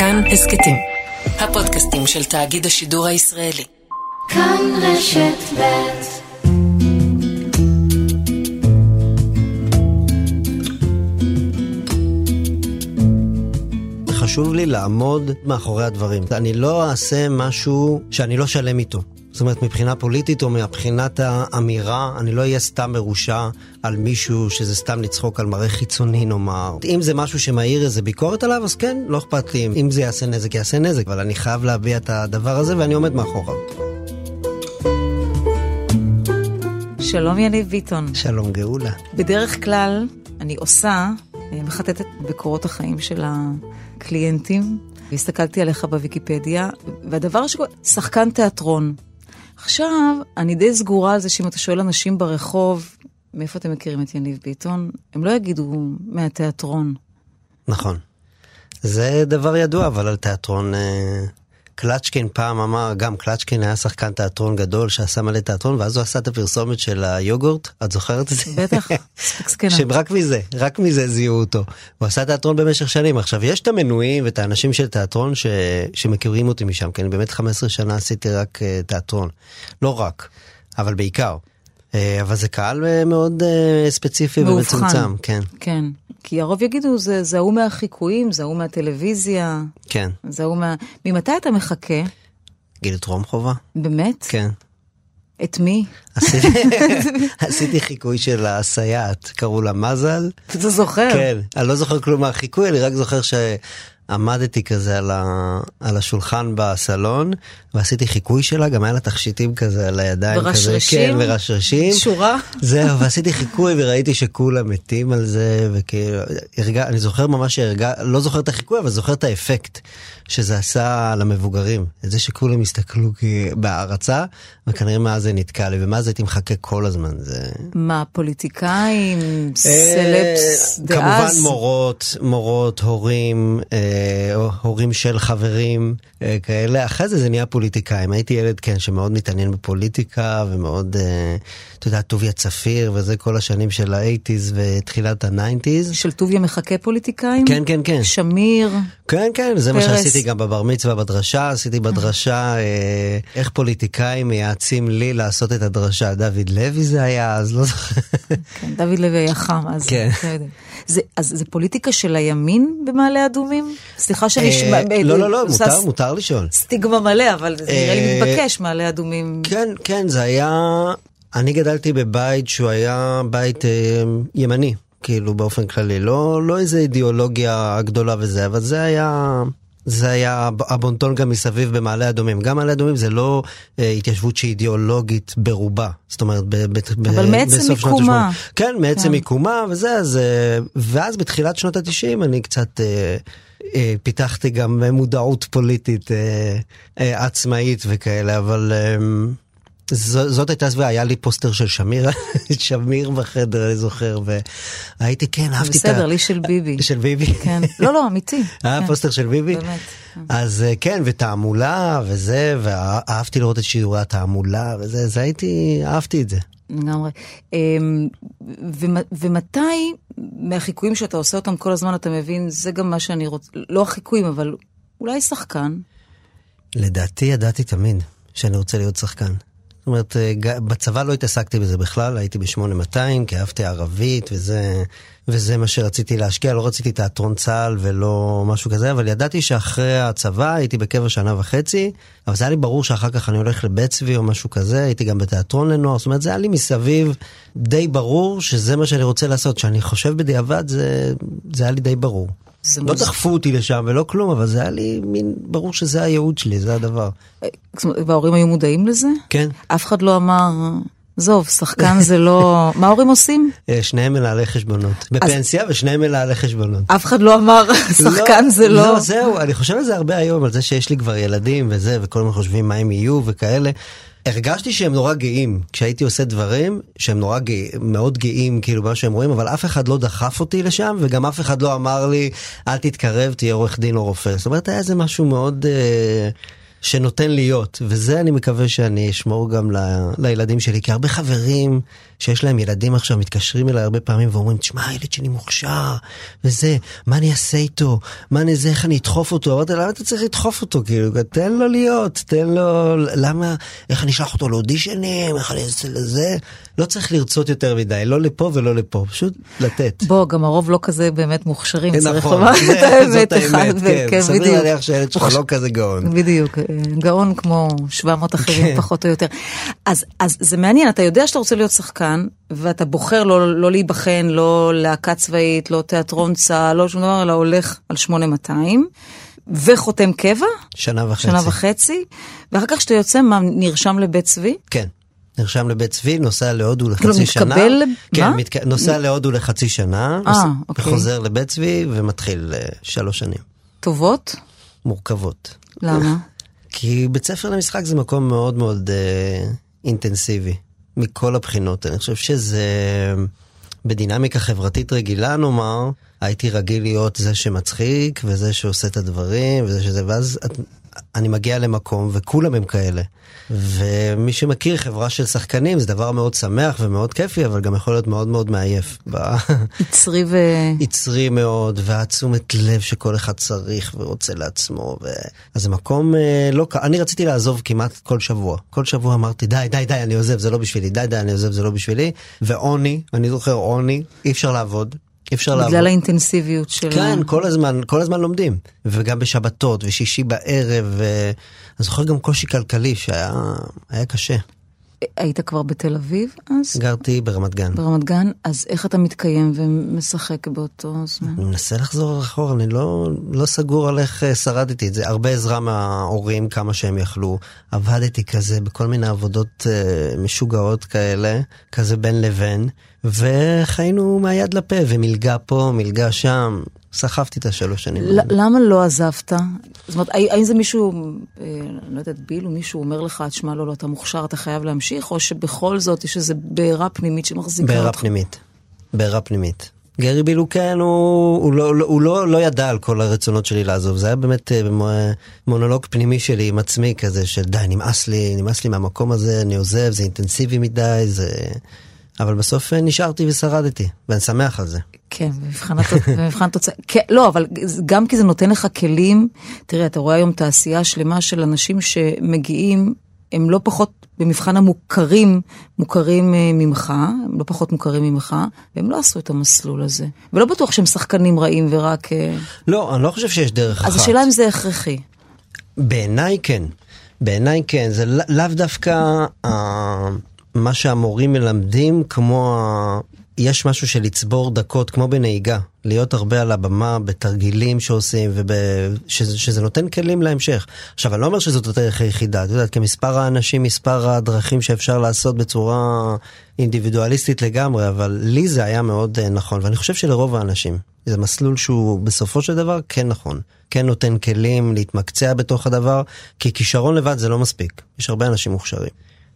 כאן הסכתים. הפודקאסטים של תאגיד השידור הישראלי. כאן רשת ב' חשוב לי לעמוד מאחורי הדברים. אני לא אעשה משהו שאני לא שלם איתו. זאת אומרת, מבחינה פוליטית או מבחינת האמירה, אני לא אהיה סתם מרושע על מישהו שזה סתם לצחוק על מראה חיצוני נאמר. אם זה משהו שמעיר איזה ביקורת עליו, אז כן, לא אכפת לי. אם זה יעשה נזק, יעשה נזק, אבל אני חייב להביע את הדבר הזה ואני עומד מאחוריו. שלום יניב ביטון. שלום גאולה. בדרך כלל אני עושה, אה, מחטטת בקורות החיים של הקליינטים, והסתכלתי עליך בוויקיפדיה, והדבר שקורה, שחקן תיאטרון. עכשיו, אני די סגורה על זה שאם אתה שואל אנשים ברחוב, מאיפה אתם מכירים את יניב ביטון, הם לא יגידו מהתיאטרון. נכון. זה דבר ידוע, אבל על תיאטרון... אה, קלצ'קין פעם אמר, גם קלצ'קין היה שחקן תיאטרון גדול שעשה מלא תיאטרון, ואז הוא עשה את הפרסומת של היוגורט, את זוכרת את זה? בטח, זקנה. שרק מזה, רק מזה זיהו אותו. הוא עשה תיאטרון במשך שנים. עכשיו, יש את המנויים ואת האנשים של תיאטרון ש... שמכירים אותי משם, כי אני באמת 15 שנה עשיתי רק uh, תיאטרון. לא רק, אבל בעיקר. Uh, אבל זה קהל uh, מאוד uh, ספציפי ומצומצם, כן. כן. כי הרוב יגידו, זה, ההוא מהחיקויים, זה ההוא מהטלוויזיה. כן. זה ההוא מה... ממתי אתה מחכה? גיל טרום חובה. באמת? כן. את מי? עשיתי, חיקוי של הסייעת, קראו לה מזל. אתה זוכר? כן, אני לא זוכר כלום מהחיקוי, אני רק זוכר שעמדתי כזה על, ה, על השולחן בסלון, ועשיתי חיקוי שלה, גם היה לה תכשיטים כזה על הידיים. ורשרשים? כזה, כן, ורשרשים. שורה? זהו, ועשיתי חיקוי וראיתי שכולם מתים על זה, וכאילו, הרגע, אני זוכר ממש שהרגע, לא זוכר את החיקוי, אבל זוכר את האפקט שזה עשה למבוגרים. את זה שכולם הסתכלו בהערצה, וכנראה מאז זה נתקע לי, ומאז הייתי מחקה כל הזמן. זה... מה, פוליטיקאים, סלפס דאז? כמובן מורות, מורות, הורים, אה, הורים של חברים אה, כאלה. אחרי זה זה נהיה פוליטיקאים. הייתי ילד, כן, שמאוד מתעניין בפוליטיקה, ומאוד, אה, אתה יודע, טוביה צפיר, וזה כל השנים של ה eighties ותחילת ה nineties. של טוביה מחקה פוליטיקאים? כן, כן, כן. שמיר? כן, כן, זה פרס. מה שעשיתי גם בבר מצווה בדרשה, עשיתי בדרשה אה, איך פוליטיקאים מייעצים לי לעשות את הדרשה. דוד לוי זה היה, אז לא זוכר. כן, דוד לוי היה חם, אז כן. זה, אז זה פוליטיקה של הימין במעלה אדומים? סליחה שאני... אה, לא, לא, לא, מותר, מותר לשאול. סטיגמה מלא, אבל זה נראה לי אה, מתבקש, מעלה אדומים. כן, כן, זה היה... אני גדלתי בבית שהוא היה בית אה, ימני, כאילו באופן כללי. לא, לא איזה אידיאולוגיה גדולה וזה, אבל זה היה... זה היה הבונטון גם מסביב במעלה אדומים. גם מעלה אדומים זה לא אה, התיישבות שהיא אידיאולוגית ברובה. זאת אומרת, ב, ב, ב, אבל מעצם מיקומה. כן, מעצם כן. מיקומה וזה, אז... אה, ואז בתחילת שנות התשעים אני קצת... אה, אה, פיתחתי גם מודעות פוליטית אה, אה, עצמאית וכאלה, אבל אה, ז, זאת הייתה סביבה, היה לי פוסטר של שמיר, שמיר בחדר, אני זוכר, והייתי, כן, אהבתי את ה... בסדר, לי של ביבי. של ביבי? כן. לא, לא, אמיתי. היה כן. פוסטר של ביבי? באמת. כן. אז אה, כן, ותעמולה וזה, ואהבתי לראות את שידורי התעמולה וזה, זה הייתי, אהבתי את זה. לגמרי. אמ, ומ- ומתי מהחיקויים שאתה עושה אותם כל הזמן אתה מבין, זה גם מה שאני רוצה, לא החיקויים, אבל אולי שחקן. לדעתי ידעתי תמיד שאני רוצה להיות שחקן. זאת אומרת, אה, בצבא לא התעסקתי בזה בכלל, הייתי ב-8200, כי אהבתי ערבית, וזה, וזה מה שרציתי להשקיע, לא רציתי תיאטרון צה"ל ולא משהו כזה, אבל ידעתי שאחרי הצבא הייתי בקבע שנה וחצי, אבל זה היה לי ברור שאחר כך אני הולך לבית צבי או משהו כזה, הייתי גם בתיאטרון לנוער, זאת אומרת, זה היה לי מסביב די ברור שזה מה שאני רוצה לעשות, שאני חושב בדיעבד, זה, זה היה לי די ברור. זה לא מוז- דחפו אותי לשם ולא כלום, אבל זה היה לי מין, ברור שזה הייעוד שלי, זה הדבר. אומרת, וההורים היו מודעים לזה? כן. אף אחד לא אמר, עזוב, שחקן זה לא... מה ההורים עושים? אה, שניהם מנהלי חשבונות. בפנסיה ושניהם מנהלי חשבונות. אף אחד לא אמר, שחקן זה לא... לא, זהו, אני חושב על זה הרבה היום, על זה שיש לי כבר ילדים וזה, וכל הזמן חושבים מה הם יהיו וכאלה. הרגשתי שהם נורא גאים כשהייתי עושה דברים שהם נורא גאים, מאוד גאים כאילו במה שהם רואים, אבל אף אחד לא דחף אותי לשם, וגם אף אחד לא אמר לי, אל תתקרב, תהיה עורך דין או רופא. זאת אומרת, היה איזה משהו מאוד... אה, שנותן להיות, וזה אני מקווה שאני אשמור גם ל, לילדים שלי, כי הרבה חברים שיש להם ילדים עכשיו מתקשרים אליי הרבה פעמים ואומרים, תשמע, הילד שלי מוכשר, וזה, מה אני אעשה איתו? מה אני זה, איך אני אדחוף אותו? אמרתי, למה אתה צריך לדחוף אותו? כאילו, תן לו להיות, תן לו, למה, איך אני אשלח אותו לאודישנים, איך אני אעשה לזה? לא צריך לרצות יותר מדי, לא לפה ולא לפה, פשוט לתת. בוא, גם הרוב לא כזה באמת מוכשרים, צריך נכון, לומר זה- את האמת. זאת האמת, אחד, כן, כן, סביר. להניח שהילד שלך לא כזה גאון. בדיוק, גאון כמו 700 אחרים כן. פחות או יותר. אז, אז זה מעניין, אתה יודע שאתה רוצה להיות שחקן, ואתה בוחר לא, לא להיבחן, לא להקה צבאית, לא תיאטרון צה"ל, לא שום דבר, אלא הולך על 8200, וחותם קבע, שנה וחצי. שנה וחצי, ואחר כך כשאתה יוצא, מה, נרשם לבית צבי? כן. נרשם לבית צבי, נוסע להודו כאילו, לחצי שנה. מתקבל ל- כן, מה? מתק... נוסע להודו לחצי שנה, אה, נוסע... אוקיי. וחוזר לבית צבי ומתחיל uh, שלוש שנים. טובות? מורכבות. למה? כי בית ספר למשחק זה מקום מאוד מאוד uh, אינטנסיבי, מכל הבחינות. אני חושב שזה בדינמיקה חברתית רגילה נאמר, הייתי רגיל להיות זה שמצחיק, וזה שעושה את הדברים, וזה שזה, ואז את, אני מגיע למקום, וכולם הם כאלה. ומי שמכיר חברה של שחקנים זה דבר מאוד שמח ומאוד כיפי, אבל גם יכול להיות מאוד מאוד מעייף. יצרי ו... יצרי מאוד, והתשומת לב שכל אחד צריך ורוצה לעצמו. ו... אז זה מקום אה, לא. אני רציתי לעזוב כמעט כל שבוע. כל שבוע אמרתי, די, די, די, אני עוזב, זה לא בשבילי, די, די, אני עוזב, זה לא בשבילי. ועוני, אני זוכר עוני, אי אפשר לעבוד. אפשר לעבוד. בגלל האינטנסיביות של... כן, כל הזמן, כל הזמן לומדים. וגם בשבתות, ושישי בערב, ו... אני זוכר גם קושי כלכלי שהיה היה קשה. היית כבר בתל אביב אז? גרתי ברמת גן. ברמת גן, אז איך אתה מתקיים ומשחק באותו זמן? אני מנסה לחזור אחורה, אני לא, לא סגור על איך אה, שרדתי את זה. הרבה עזרה מההורים, כמה שהם יכלו. עבדתי כזה בכל מיני עבודות אה, משוגעות כאלה, כזה בין לבין, וחיינו מהיד לפה, ומלגה פה, מלגה שם. סחבתי את השלוש שנים. למה לא עזבת? זאת אומרת, האם זה מישהו, אה, לא יודעת, ביל או מישהו אומר לך, תשמע, לא, לא, אתה מוכשר, אתה חייב להמשיך, או שבכל זאת יש איזו בעירה פנימית שמחזיקה בעירה אותך? פנימית. בעירה פנימית. גרי בילו כן, הוא, הוא, לא, לא- הוא לא, לא ידע על כל הרצונות שלי לעזוב, זה היה באמת אה, מו- מונולוג פנימי שלי עם עצמי כזה של די, נמאס לי, נמאס לי מהמקום הזה, אני עוזב, זה אינטנסיבי מדי, זה... אבל בסוף אה, נשארתי ושרדתי, ואני שמח על זה. כן, במבחן במבחן תוצאה. כן, לא, אבל גם כי זה נותן לך כלים, תראה, אתה רואה היום תעשייה שלמה של אנשים שמגיעים, הם לא פחות, במבחן המוכרים, מוכרים אה, ממך, הם לא פחות מוכרים ממך, והם לא עשו את המסלול הזה. ולא בטוח שהם שחקנים רעים ורק... אה, לא, אני לא חושב שיש דרך אז אחת. השאלה אם זה הכרחי. בעיניי כן. בעיניי כן. זה לא- לאו דווקא מה שהמורים מלמדים, כמו... ה... יש משהו של לצבור דקות, כמו בנהיגה. להיות הרבה על הבמה, בתרגילים שעושים, ושזה שזה נותן כלים להמשך. עכשיו, אני לא אומר שזאת הדרך היחידה, את יודעת, כמספר האנשים, מספר הדרכים שאפשר לעשות בצורה אינדיבידואליסטית לגמרי, אבל לי זה היה מאוד אה, נכון, ואני חושב שלרוב האנשים. זה מסלול שהוא בסופו של דבר כן נכון. כן נותן כלים להתמקצע בתוך הדבר, כי כישרון לבד זה לא מספיק. יש הרבה אנשים מוכשרים.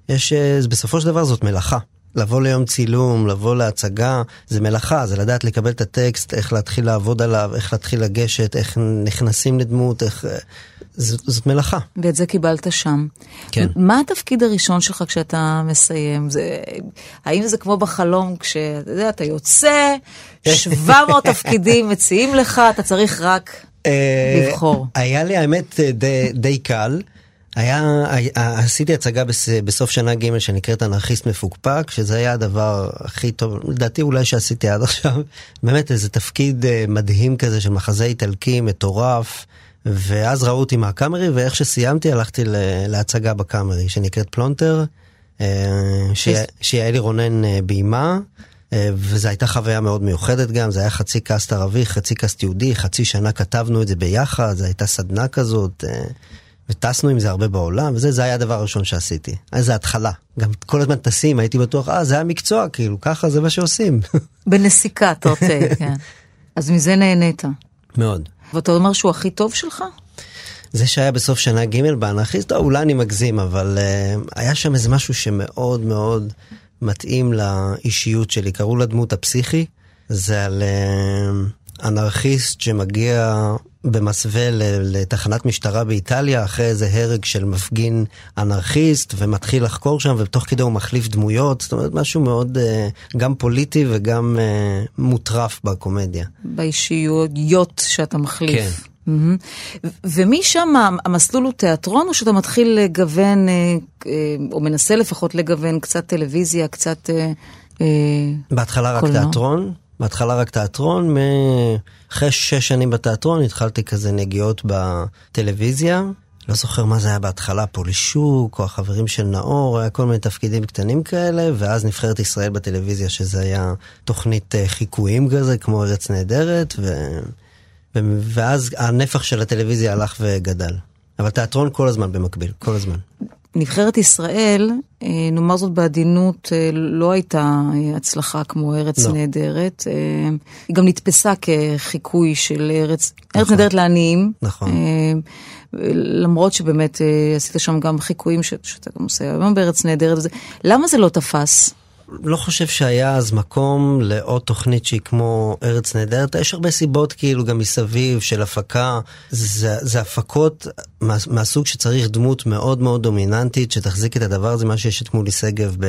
יש, אה, בסופו של דבר זאת מלאכה. לבוא ליום צילום, לבוא להצגה, זה מלאכה, זה לדעת לקבל את הטקסט, איך להתחיל לעבוד עליו, איך להתחיל לגשת, איך נכנסים לדמות, איך... אה, זאת, זאת מלאכה. ואת זה קיבלת שם. כן. מה התפקיד הראשון שלך כשאתה מסיים? זה, האם זה כמו בחלום, כשאתה יודע, אתה יוצא, 700 תפקידים מציעים לך, אתה צריך רק אה, לבחור. היה לי האמת די, די קל. היה, היה, עשיתי הצגה בס, בסוף שנה ג' שנקראת אנרכיסט מפוקפק, שזה היה הדבר הכי טוב, לדעתי אולי שעשיתי עד עכשיו. באמת איזה תפקיד אה, מדהים כזה של מחזה איטלקי מטורף. ואז ראו אותי מהקאמרי, ואיך שסיימתי הלכתי להצגה בקאמרי, שנקראת פלונטר, אה, שיעלי רונן אה, ביימה. וזו הייתה חוויה מאוד מיוחדת גם, זה היה חצי cast ערבי, חצי cast יהודי, חצי שנה כתבנו את זה ביחד, זו הייתה סדנה כזאת, וטסנו עם זה הרבה בעולם, וזה זה היה הדבר הראשון שעשיתי. אז זה התחלה. גם כל הזמן טסים, הייתי בטוח, אה, זה המקצוע, כאילו, ככה זה מה שעושים. בנסיקה, אתה רוצה, כן. אז מזה נהנית. מאוד. ואתה אומר שהוא הכי טוב שלך? זה שהיה בסוף שנה ג' באנרכיסט, טוב, אולי אני מגזים, אבל אה, היה שם איזה משהו שמאוד מאוד מתאים לאישיות שלי. קראו לדמות הפסיכי, זה על uh, אנרכיסט שמגיע במסווה לתחנת משטרה באיטליה אחרי איזה הרג של מפגין אנרכיסט ומתחיל לחקור שם ותוך כדי הוא מחליף דמויות, זאת אומרת משהו מאוד אה, גם פוליטי וגם אה, מוטרף בקומדיה. באישיויות שאתה מחליף. כן. ו- ומשם המסלול הוא תיאטרון, או שאתה מתחיל לגוון, אה, או מנסה לפחות לגוון קצת טלוויזיה, קצת... בהתחלה רק קולנוע. תיאטרון, בהתחלה רק תיאטרון, אחרי שש שנים בתיאטרון התחלתי כזה נגיעות בטלוויזיה. לא זוכר מה זה היה בהתחלה, פולישוק, או החברים של נאור, היה כל מיני תפקידים קטנים כאלה, ואז נבחרת ישראל בטלוויזיה, שזה היה תוכנית אה, חיקויים כזה, כמו ארץ נהדרת, ו... ו... ואז הנפח של הטלוויזיה הלך וגדל. אבל תיאטרון כל הזמן במקביל, כל הזמן. נבחרת ישראל, אה, נאמר זאת בעדינות, אה, לא הייתה אה, הצלחה כמו ארץ לא. נהדרת. היא גם נתפסה כחיקוי של ארץ, ארץ נכון. נהדרת לעניים. נכון. למרות שבאמת עשית שם גם חיקויים ש- שאתה גם עושה היום בארץ נהדרת. למה זה לא תפס? לא חושב שהיה אז מקום לעוד תוכנית שהיא כמו ארץ נהדרת. יש הרבה סיבות כאילו גם מסביב של הפקה. זה, זה הפקות מה, מהסוג שצריך דמות מאוד מאוד דומיננטית שתחזיק את הדבר הזה, מה שיש את מולי שגב ב,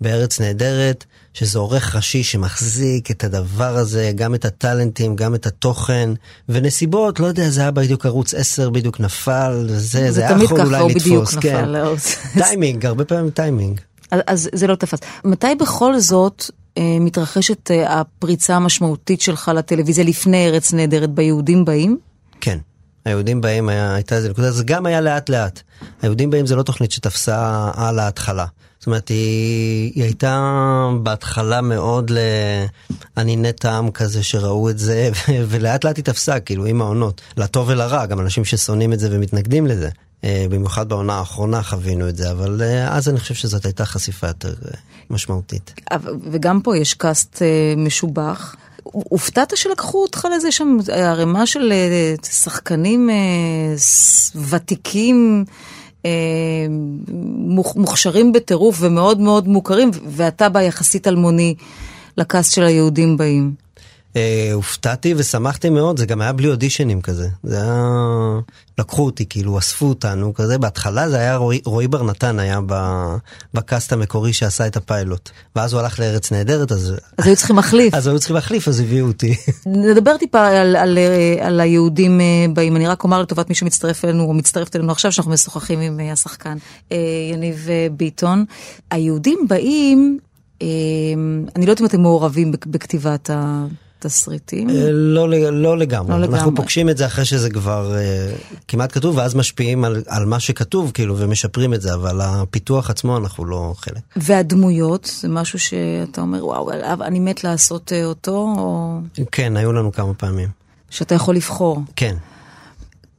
בארץ נהדרת, שזה עורך ראשי שמחזיק את הדבר הזה, גם את הטאלנטים, גם את התוכן, ונסיבות, לא יודע, זה היה בדיוק ערוץ 10, בדיוק נפל, זה, זה, היה תמיד יכול ככה, אולי הוא לתפוס, בדיוק כן. נפל. טיימינג, הרבה פעמים טיימינג. אז, אז זה לא תפס. מתי בכל זאת אה, מתרחשת אה, הפריצה המשמעותית שלך לטלוויזיה לפני ארץ נהדרת ביהודים באים? כן. היהודים באים היה, הייתה איזה נקודה, זה גם היה לאט לאט. היהודים באים זה לא תוכנית שתפסה על ההתחלה. זאת אומרת, היא, היא הייתה בהתחלה מאוד לענייני טעם כזה שראו את זה, ולאט לאט היא תפסה, כאילו, עם העונות. לטוב ולרע, גם אנשים ששונאים את זה ומתנגדים לזה. אה, במיוחד בעונה האחרונה חווינו את זה, אבל אה, אז אני חושב שזאת הייתה חשיפה יותר אה, משמעותית. וגם פה יש קאסט משובח. הופתעת שלקחו אותך לזה שם ערימה של שחקנים ותיקים, מוכ- מוכשרים בטירוף ומאוד מאוד מוכרים, ואתה בא יחסית אלמוני לקאסט של היהודים באים. אה, הופתעתי ושמחתי מאוד, זה גם היה בלי אודישנים כזה. זה היה... לקחו אותי, כאילו, אספו אותנו כזה. בהתחלה זה היה רועי, רועי בר נתן היה. בקאסט המקורי שעשה את הפיילוט. ואז הוא הלך לארץ נהדרת, אז... אז היו צריכים להחליף. אז היו צריכים להחליף, אז הביאו אותי. נדבר טיפה על, על, אה, על היהודים אה, באים. אני רק אומר לטובת מי שמצטרף אלינו, או מצטרפת אלינו עכשיו, שאנחנו משוחחים עם השחקן יניב ביטון. היהודים באים, אני לא יודעת אם אתם מעורבים בכ- בכתיבת התסריטים. אה, לא, לא לגמרי. לא לגמרי. אנחנו פוגשים את זה אחרי שזה כבר אה, כמעט כתוב, ואז משפיעים על, על מה שכתוב, כאילו, ומשפרים את זה, אבל הפיתוח עצמו אנחנו לא חלק. והדמויות, זה משהו שאתה אומר, וואו, אני מת לעשות אה, אותו, או כן, היו לנו כמה פעמים. שאתה יכול לבחור. כן.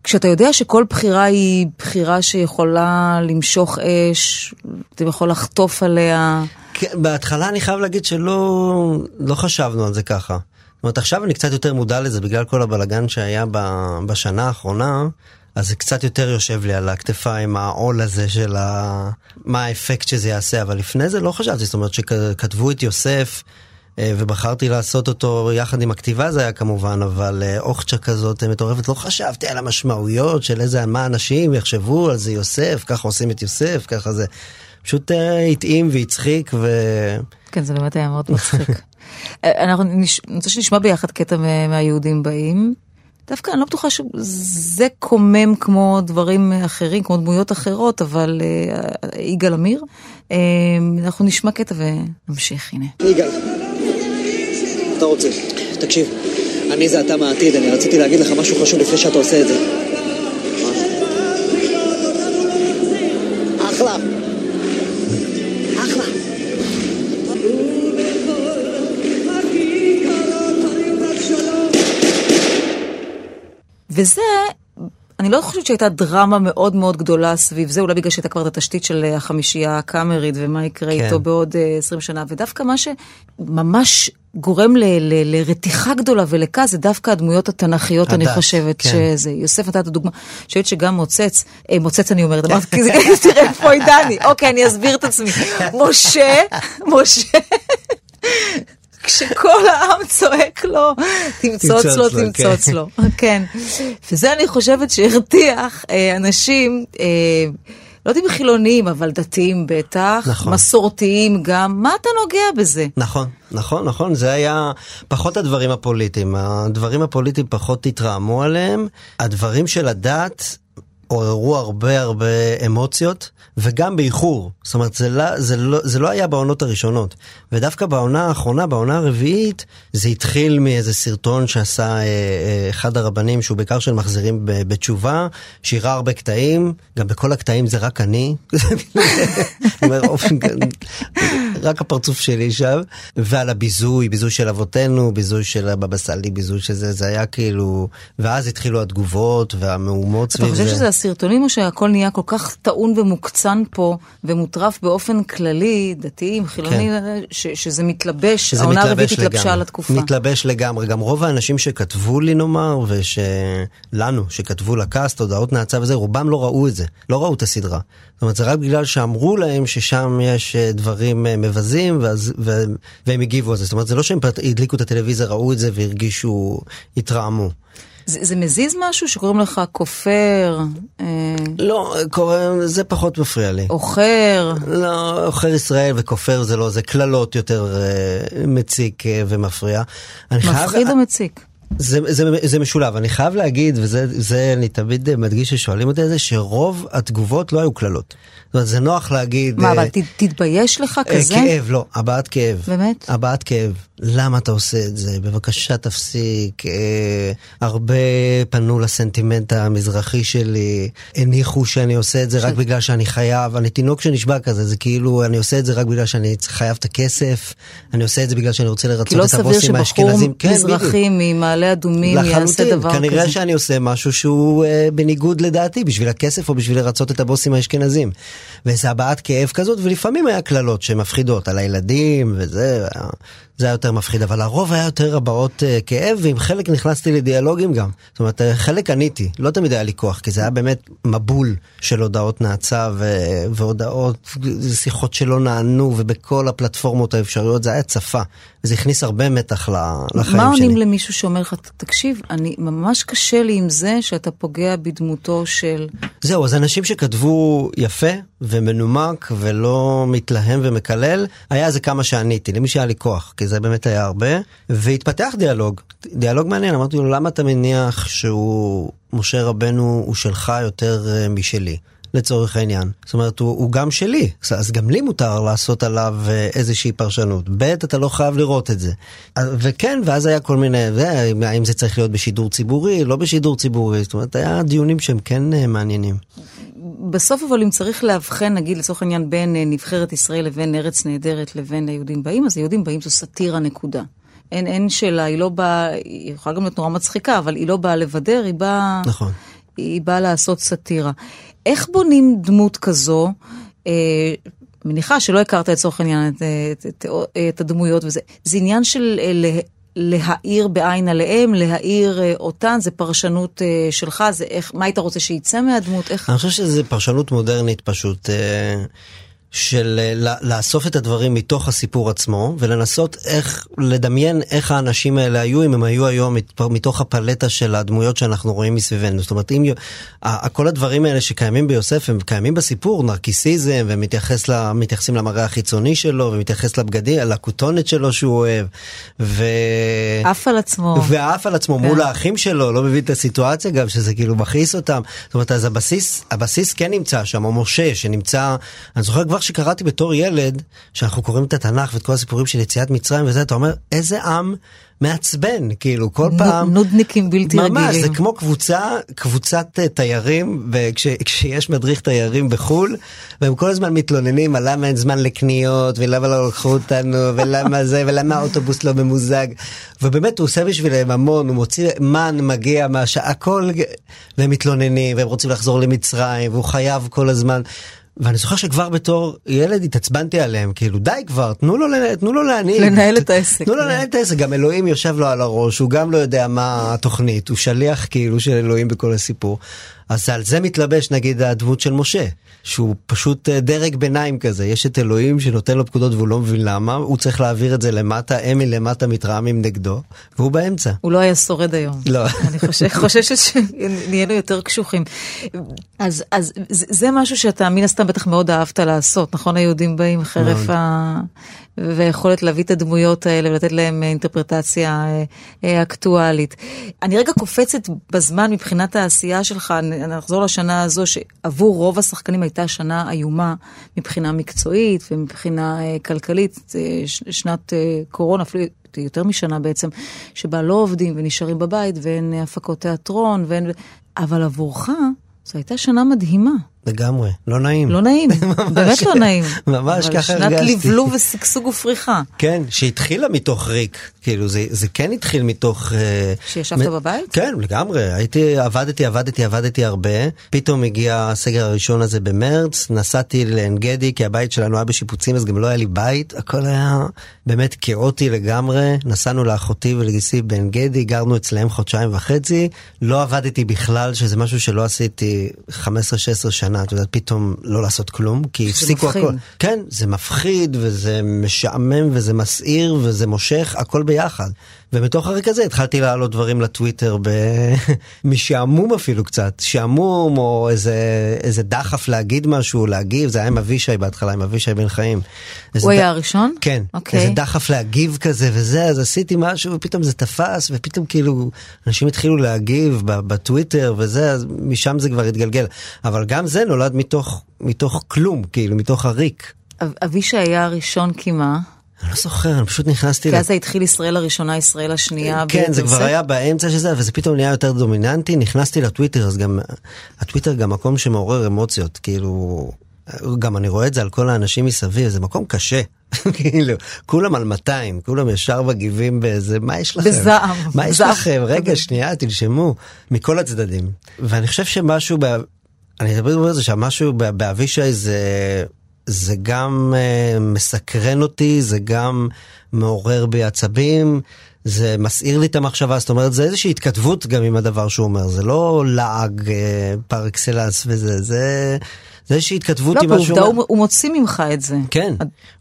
כשאתה יודע שכל בחירה היא בחירה שיכולה למשוך אש, אתה יכול לחטוף עליה. כן, בהתחלה אני חייב להגיד שלא לא חשבנו על זה ככה. אומרת, עכשיו אני קצת יותר מודע לזה בגלל כל הבלגן שהיה בשנה האחרונה, אז זה קצת יותר יושב לי על הכתפיים, העול הזה של ה... מה האפקט שזה יעשה, אבל לפני זה לא חשבתי, זאת אומרת שכתבו את יוסף. אה, ובחרתי לעשות אותו יחד עם הכתיבה זה היה כמובן, אבל אה, אוכצ'ה כזאת אה, מטורפת, לא חשבתי על המשמעויות של איזה, מה אנשים יחשבו על זה יוסף, ככה עושים את יוסף, ככה זה. פשוט התאים והצחיק ו... כן, זה באמת היה מאוד מצחיק. אה, אנחנו נש... אני רוצה שנשמע ביחד קטע מה- מהיהודים באים. דווקא אני לא בטוחה שזה קומם כמו דברים אחרים, כמו דמויות אחרות, אבל אה, יגאל עמיר. אה, אנחנו נשמע קטע ונמשיך, הנה. יגאל, אתה רוצה? תקשיב, אני זה אתה מהעתיד, אני רציתי להגיד לך משהו חשוב לפני שאתה עושה את זה. וזה, אני לא חושבת שהייתה דרמה מאוד מאוד גדולה סביב זה, אולי בגלל שהייתה כבר את התשתית של אה, החמישייה הקאמרית ומה יקרה כן. איתו בעוד אה, 20 שנה, ודווקא מה שממש גורם ל- ל- לרתיחה גדולה ולכעס, זה דווקא הדמויות התנ"כיות, אני חושבת כן. שזה. יוסף נתת דוגמה, אני חושבת שגם מוצץ, אה, מוצץ אני אומרת, אמרתי, כי זה- תראה איפה עידני, אוקיי, אני אסביר את עצמי. משה, משה. כשכל העם צועק לו, תמצוץ לו, תמצוץ כן. לו. כן. וזה אני חושבת שהרתיח אה, אנשים, אה, לא יודעים חילוניים, אבל דתיים בטח, נכון. מסורתיים גם, מה אתה נוגע בזה? נכון, נכון, נכון, זה היה פחות הדברים הפוליטיים. הדברים הפוליטיים פחות התרעמו עליהם. הדברים של הדת עוררו הרבה הרבה אמוציות, וגם באיחור. זאת אומרת, זה לא, זה, לא, זה לא היה בעונות הראשונות. ודווקא בעונה האחרונה, בעונה הרביעית, זה התחיל מאיזה סרטון שעשה אה, אה, אחד הרבנים, שהוא בעיקר של מחזירים ב- בתשובה, שירה הרבה קטעים, גם בכל הקטעים זה רק אני. אני אומר, "אופן, רק הפרצוף שלי שם, ועל הביזוי, ביזוי של אבותינו, ביזוי של הבבא סאלי, ביזוי של זה, זה היה כאילו, ואז התחילו התגובות והמהומות אתה סביב חושב זה. שזה הסרטונים או שהכל נהיה כל כך טעון ומוקצן פה ומוטרף באופן כללי, דתיים, חילונים, ש- שזה מתלבש, שזה העונה הרביעית התלבשה. על התקופה. מתלבש לגמרי. גם רוב האנשים שכתבו לי נאמר, ושלנו, שכתבו לקאסט, הודעות נאצה וזה, רובם לא ראו את זה. לא ראו את הסדרה. זאת אומרת, זה רק בגלל שאמרו להם ששם יש אה, דברים אה, מבזים, ואז, ו, והם הגיבו על זה. זאת אומרת, זה לא שהם הדליקו את הטלוויזיה, ראו את זה והרגישו, התרעמו. זה, זה מזיז משהו שקוראים לך כופר, אה, לא, קורה, זה פחות מפריע לי. עוכר? לא, עוכר ישראל וכופר זה לא, זה קללות יותר אה, מציק אה, ומפריע. אני חייב- מפחיד או מציק? זה, זה, זה משולב, אני חייב להגיד, וזה זה אני תמיד מדגיש ששואלים אותי את זה, שרוב התגובות לא היו קללות. זאת אומרת, זה נוח להגיד... מה, אה, אבל ת, תתבייש לך אה, כזה? כאב, לא, הבעת כאב. באמת? הבעת כאב. למה אתה עושה את זה? בבקשה תפסיק. אה, הרבה פנו לסנטימנט המזרחי שלי, הניחו שאני עושה את זה רק בגלל שאני חייב. אני תינוק שנשבע כזה, זה כאילו, אני עושה את זה רק בגלל שאני חייב את הכסף, אני עושה את זה בגלל שאני רוצה כי לרצות לא את סביר הבוסים שבחור האשכנזים. כן, בדיוק. מזרחי ממעלה אדומים יעשה דבר כנראה כזה. שאני עושה משהו שהוא אה, בניגוד לדעתי, בשביל הכסף או בשביל לרצות את הבוסים האשכנזים. וזה הבעת כאב כזאת, ולפעמים היה קללות שמפחידות על הילדים וזה, זה היה יותר מפחיד, אבל הרוב היה יותר הבעות אה, כאב, ועם חלק נכנסתי לדיאלוגים גם. זאת אומרת, אה, חלק עניתי, לא תמיד היה לי כוח, כי זה היה באמת מבול של הודעות נאצה ו- והודעות, שיחות שלא נענו, ובכל הפלטפורמות האפשריות, זה היה צפה. וזה הכניס הרבה מתח לחיים מה שלי. עונים למישהו שאומר לך, תקשיב, אני, ממש קשה לי עם זה שאתה פוגע בדמותו של... זהו, אז אנשים שכתבו יפה ומנומק ולא מתלהם ומקלל, היה איזה כמה שעניתי, למי שהיה לי כוח, כי זה באמת היה הרבה, והתפתח דיאלוג, דיאלוג מעניין, אמרתי לו, למה אתה מניח שהוא, משה רבנו הוא שלך יותר אה, משלי? לצורך העניין. זאת אומרת, הוא, הוא גם שלי, אז גם לי מותר לעשות עליו אה, איזושהי פרשנות. ב', אתה לא חייב לראות את זה. אז- וכן, ואז היה כל מיני, זה, האם זה צריך להיות בשידור ציבורי, לא בשידור ציבורי, זאת אומרת, היה דיונים שהם כן אה, מעניינים. בסוף אבל אם צריך לאבחן, נגיד לצורך העניין, בין אה, נבחרת ישראל לבין ארץ נהדרת לבין היהודים באים, אז היהודים באים זו סאטירה נקודה. אין, אין שאלה, היא לא באה, היא יכולה גם להיות נורא מצחיקה, אבל היא לא באה לבדר, היא באה... נכון. היא באה לעשות סאטירה. איך בונים דמות כזו? אה, מניחה שלא הכרת לצורך העניין את, את, את, את הדמויות וזה. זה עניין של אה, לה, להאיר בעין עליהם, להאיר אה, אותן, זה פרשנות אה, שלך, זה איך, מה היית רוצה שיצא מהדמות? איך... אני חושב שזו פרשנות מודרנית פשוט, אה, של אה, לאסוף את הדברים מתוך הסיפור עצמו, ולנסות איך, לדמיין איך האנשים האלה היו, אם הם היו היום מת- מתוך הפלטה של הדמויות שאנחנו רואים מסביבנו. זאת אומרת, אם כל הדברים האלה שקיימים ביוסף, הם קיימים בסיפור, נרקיסיזם, ומתייחס ל- מתייחסים למראה החיצוני שלו, ומתייחס לבגדים, לכותונת שלו שהוא אוהב, ו... עף על עצמו. ועף על עצמו כן. מול האחים שלו, לא מבין את הסיטואציה גם, שזה כאילו מכעיס אותם. זאת אומרת, אז הבסיס, הבסיס כן נמצא שם, או משה שנמצא, אני זוכר כבר שקראתי בתור ילד, שאנחנו קוראים את התנ"ך ואת כל הסיפורים של יציאת מצרים וזה, אתה אומר, איזה עם מעצבן, כאילו, כל נו- פעם... נודניקים בלתי ממש, רגילים. זה כמו קבוצה, קבוצת אה, תיירים, וכשיש מדריך תיירים בחו"ל, והם כל הזמן מתלוננים על למה אין זמן לקניות, ולמה לא לקחו אותנו, ולמה זה, ולמה האוטובוס לא ממוזג. ובאמת, הוא עושה בשבילם המון, הוא מוציא מן, מגיע מהשעה, הכל, והם מתלוננים, והם רוצים לחזור למצרים, והוא חייב כל הזמן. ואני זוכר שכבר בתור ילד התעצבנתי עליהם, כאילו די כבר, תנו לו, תנו לו להנהיג. לנהל את העסק, תנו לו כן. לנהל את העסק, גם אלוהים יושב לו על הראש, הוא גם לא יודע מה התוכנית, הוא שליח כאילו של אלוהים בכל הסיפור. אז על זה מתלבש נגיד הדמות של משה, שהוא פשוט אה, דרג ביניים כזה, יש את אלוהים שנותן לו פקודות והוא לא מבין למה, הוא צריך להעביר את זה למטה, הם מלמטה מתרעמים נגדו, והוא באמצע. הוא לא היה שורד היום. לא. אני חוששת שנהיינו יותר קשוחים. אז, אז זה, זה משהו שאתה מן הסתם בטח מאוד אהבת לעשות, נכון? היהודים באים חרף ה... והיכולת להביא את הדמויות האלה ולתת להם אה, אינטרפרטציה אה, אה, אקטואלית. אני רגע קופצת בזמן מבחינת העשייה שלך, נחזור לשנה הזו, שעבור רוב השחקנים הייתה שנה איומה מבחינה מקצועית ומבחינה כלכלית, שנת קורונה, אפילו יותר משנה בעצם, שבה לא עובדים ונשארים בבית ואין הפקות תיאטרון, ואין... אבל עבורך זו הייתה שנה מדהימה. לגמרי, לא נעים. לא נעים, באמת לא נעים. ממש ככה הרגשתי. אבל שנת לבלוב ושגשוג ופריחה. כן, שהתחילה מתוך ריק, כאילו זה, זה כן התחיל מתוך... אה, שישבת מ... בבית? כן, לגמרי, הייתי, עבדתי, עבדתי, עבדתי הרבה, פתאום הגיע הסגר הראשון הזה במרץ, נסעתי לעין גדי, כי הבית שלנו היה בשיפוצים, אז גם לא היה לי בית, הכל היה באמת כאוטי לגמרי, נסענו לאחותי ולגיסי בעין גדי, גרנו אצלהם חודשיים וחצי, לא עבדתי בכלל, שזה משהו שלא עשיתי 15-16 שנה. שנה, את יודעת, פתאום לא לעשות כלום, כי הפסיקו הכל. כן, זה מפחיד וזה משעמם וזה מסעיר וזה מושך, הכל ביחד. ומתוך הרקע הזה התחלתי להעלות דברים לטוויטר משעמום אפילו קצת, שעמום או איזה, איזה דחף להגיד משהו, להגיב, זה היה עם אבישי בהתחלה, עם אבישי בן חיים. הוא היה הראשון? כן, okay. אוקיי. איזה דחף להגיב כזה וזה, אז עשיתי משהו ופתאום זה תפס ופתאום כאילו אנשים התחילו להגיב בטוויטר וזה, אז משם זה כבר התגלגל. אבל גם זה נולד מתוך, מתוך כלום, כאילו, מתוך הריק. אבישי היה הראשון כי מה? אני לא זוכר, אני פשוט נכנסתי... כי אז התחיל ישראל הראשונה, ישראל השנייה. כן, זה כבר היה באמצע של זה, וזה פתאום נהיה יותר דומיננטי. נכנסתי לטוויטר, אז גם... הטוויטר גם מקום שמעורר אמוציות, כאילו... גם אני רואה את זה על כל האנשים מסביב, זה מקום קשה. כאילו, כולם על 200, כולם ישר מגיבים באיזה, מה יש לכם? בזעם. מה יש לכם? רגע, שנייה, תנשמו. מכל הצדדים. ואני חושב שמשהו, אני אדבר על זה שמשהו באבישי זה... זה גם uh, מסקרן אותי, זה גם מעורר בי עצבים, זה מסעיר לי את המחשבה, זאת אומרת, זה איזושהי התכתבות גם עם הדבר שהוא אומר, זה לא לעג uh, פר אקסלנס וזה, זה... זה איזושהי התכתבות לא, עם משהו... לא, בעובדה הוא, מוציא ממך את זה. כן,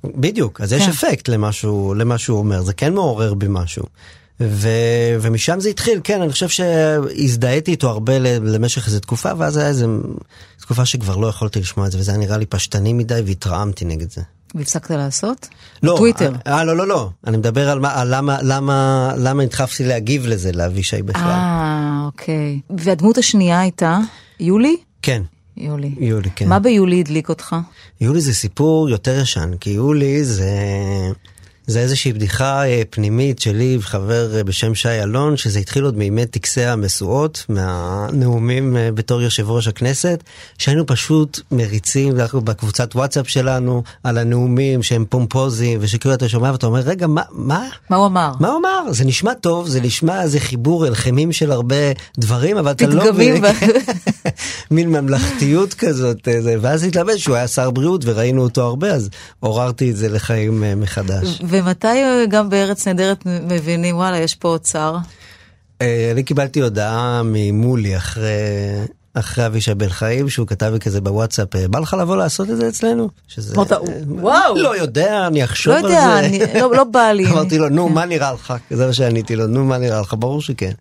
בדיוק, אז כן. יש אפקט למה שהוא אומר, זה כן מעורר בי משהו. ו... ומשם זה התחיל, כן, אני חושב שהזדהיתי איתו הרבה למשך איזו תקופה, ואז היה איזו תקופה שכבר לא יכולתי לשמוע את זה, וזה היה נראה לי פשטני מדי, והתרעמתי נגד זה. והפסקת לעשות? לא. טוויטר. אה, לא, לא, לא. אני מדבר על, מה, על למה, למה, למה נדחפתי להגיב לזה, לאבישי בכלל. אה, אוקיי. והדמות השנייה הייתה יולי? כן. יולי. יולי, כן. מה ביולי הדליק אותך? יולי זה סיפור יותר ישן, כי יולי זה... זה איזושהי בדיחה אה, פנימית שלי וחבר אה, בשם שי אלון, שזה התחיל עוד מימי טקסי המשואות, מהנאומים אה, בתור יושב ראש הכנסת, שהיינו פשוט מריצים בקבוצת וואטסאפ שלנו על הנאומים שהם פומפוזיים, ושכאילו אתה שומע ואתה אומר, רגע, מה? מה? מה הוא אמר? מה הוא אמר? זה נשמע טוב, זה נשמע איזה חיבור אלחמים של הרבה דברים, אבל אתה לא... פתגמים. מין ממלכתיות כזאת, ואז התלבש שהוא היה שר בריאות וראינו אותו הרבה, אז עוררתי את זה לחיים מחדש. ומתי גם בארץ נהדרת מבינים, וואלה, יש פה אוצר? אה, אני קיבלתי הודעה ממולי אחרי... אחרי אבישי בן חיים שהוא כתב לי כזה בוואטסאפ בא לך לבוא לעשות את זה אצלנו? שזה וואו לא יודע אני אחשוב לא יודע, על זה. לא, לא בא לי. אמרתי לו נו מה נראה לך? זה מה שעניתי לו נו מה נראה לך ברור שכן.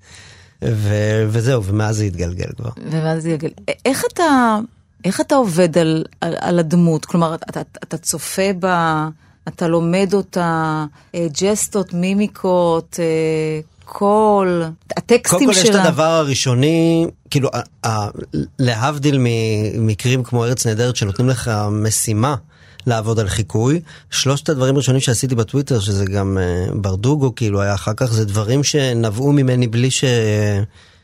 ו- וזהו ומאז זה התגלגל כבר. ומאז זה התגלגל. איך אתה איך אתה עובד על, על, על הדמות כלומר אתה, אתה צופה ב... אתה לומד אותה, אה, ג'סטות, מימיקות, אה, קול, הטקסטים שלה. קודם כל יש את הדבר הראשוני, כאילו, להבדיל ממקרים כמו ארץ נהדרת שנותנים לך משימה. לעבוד על חיקוי. שלושת הדברים הראשונים שעשיתי בטוויטר, שזה גם uh, ברדוגו, כאילו היה אחר כך, זה דברים שנבעו ממני בלי ש...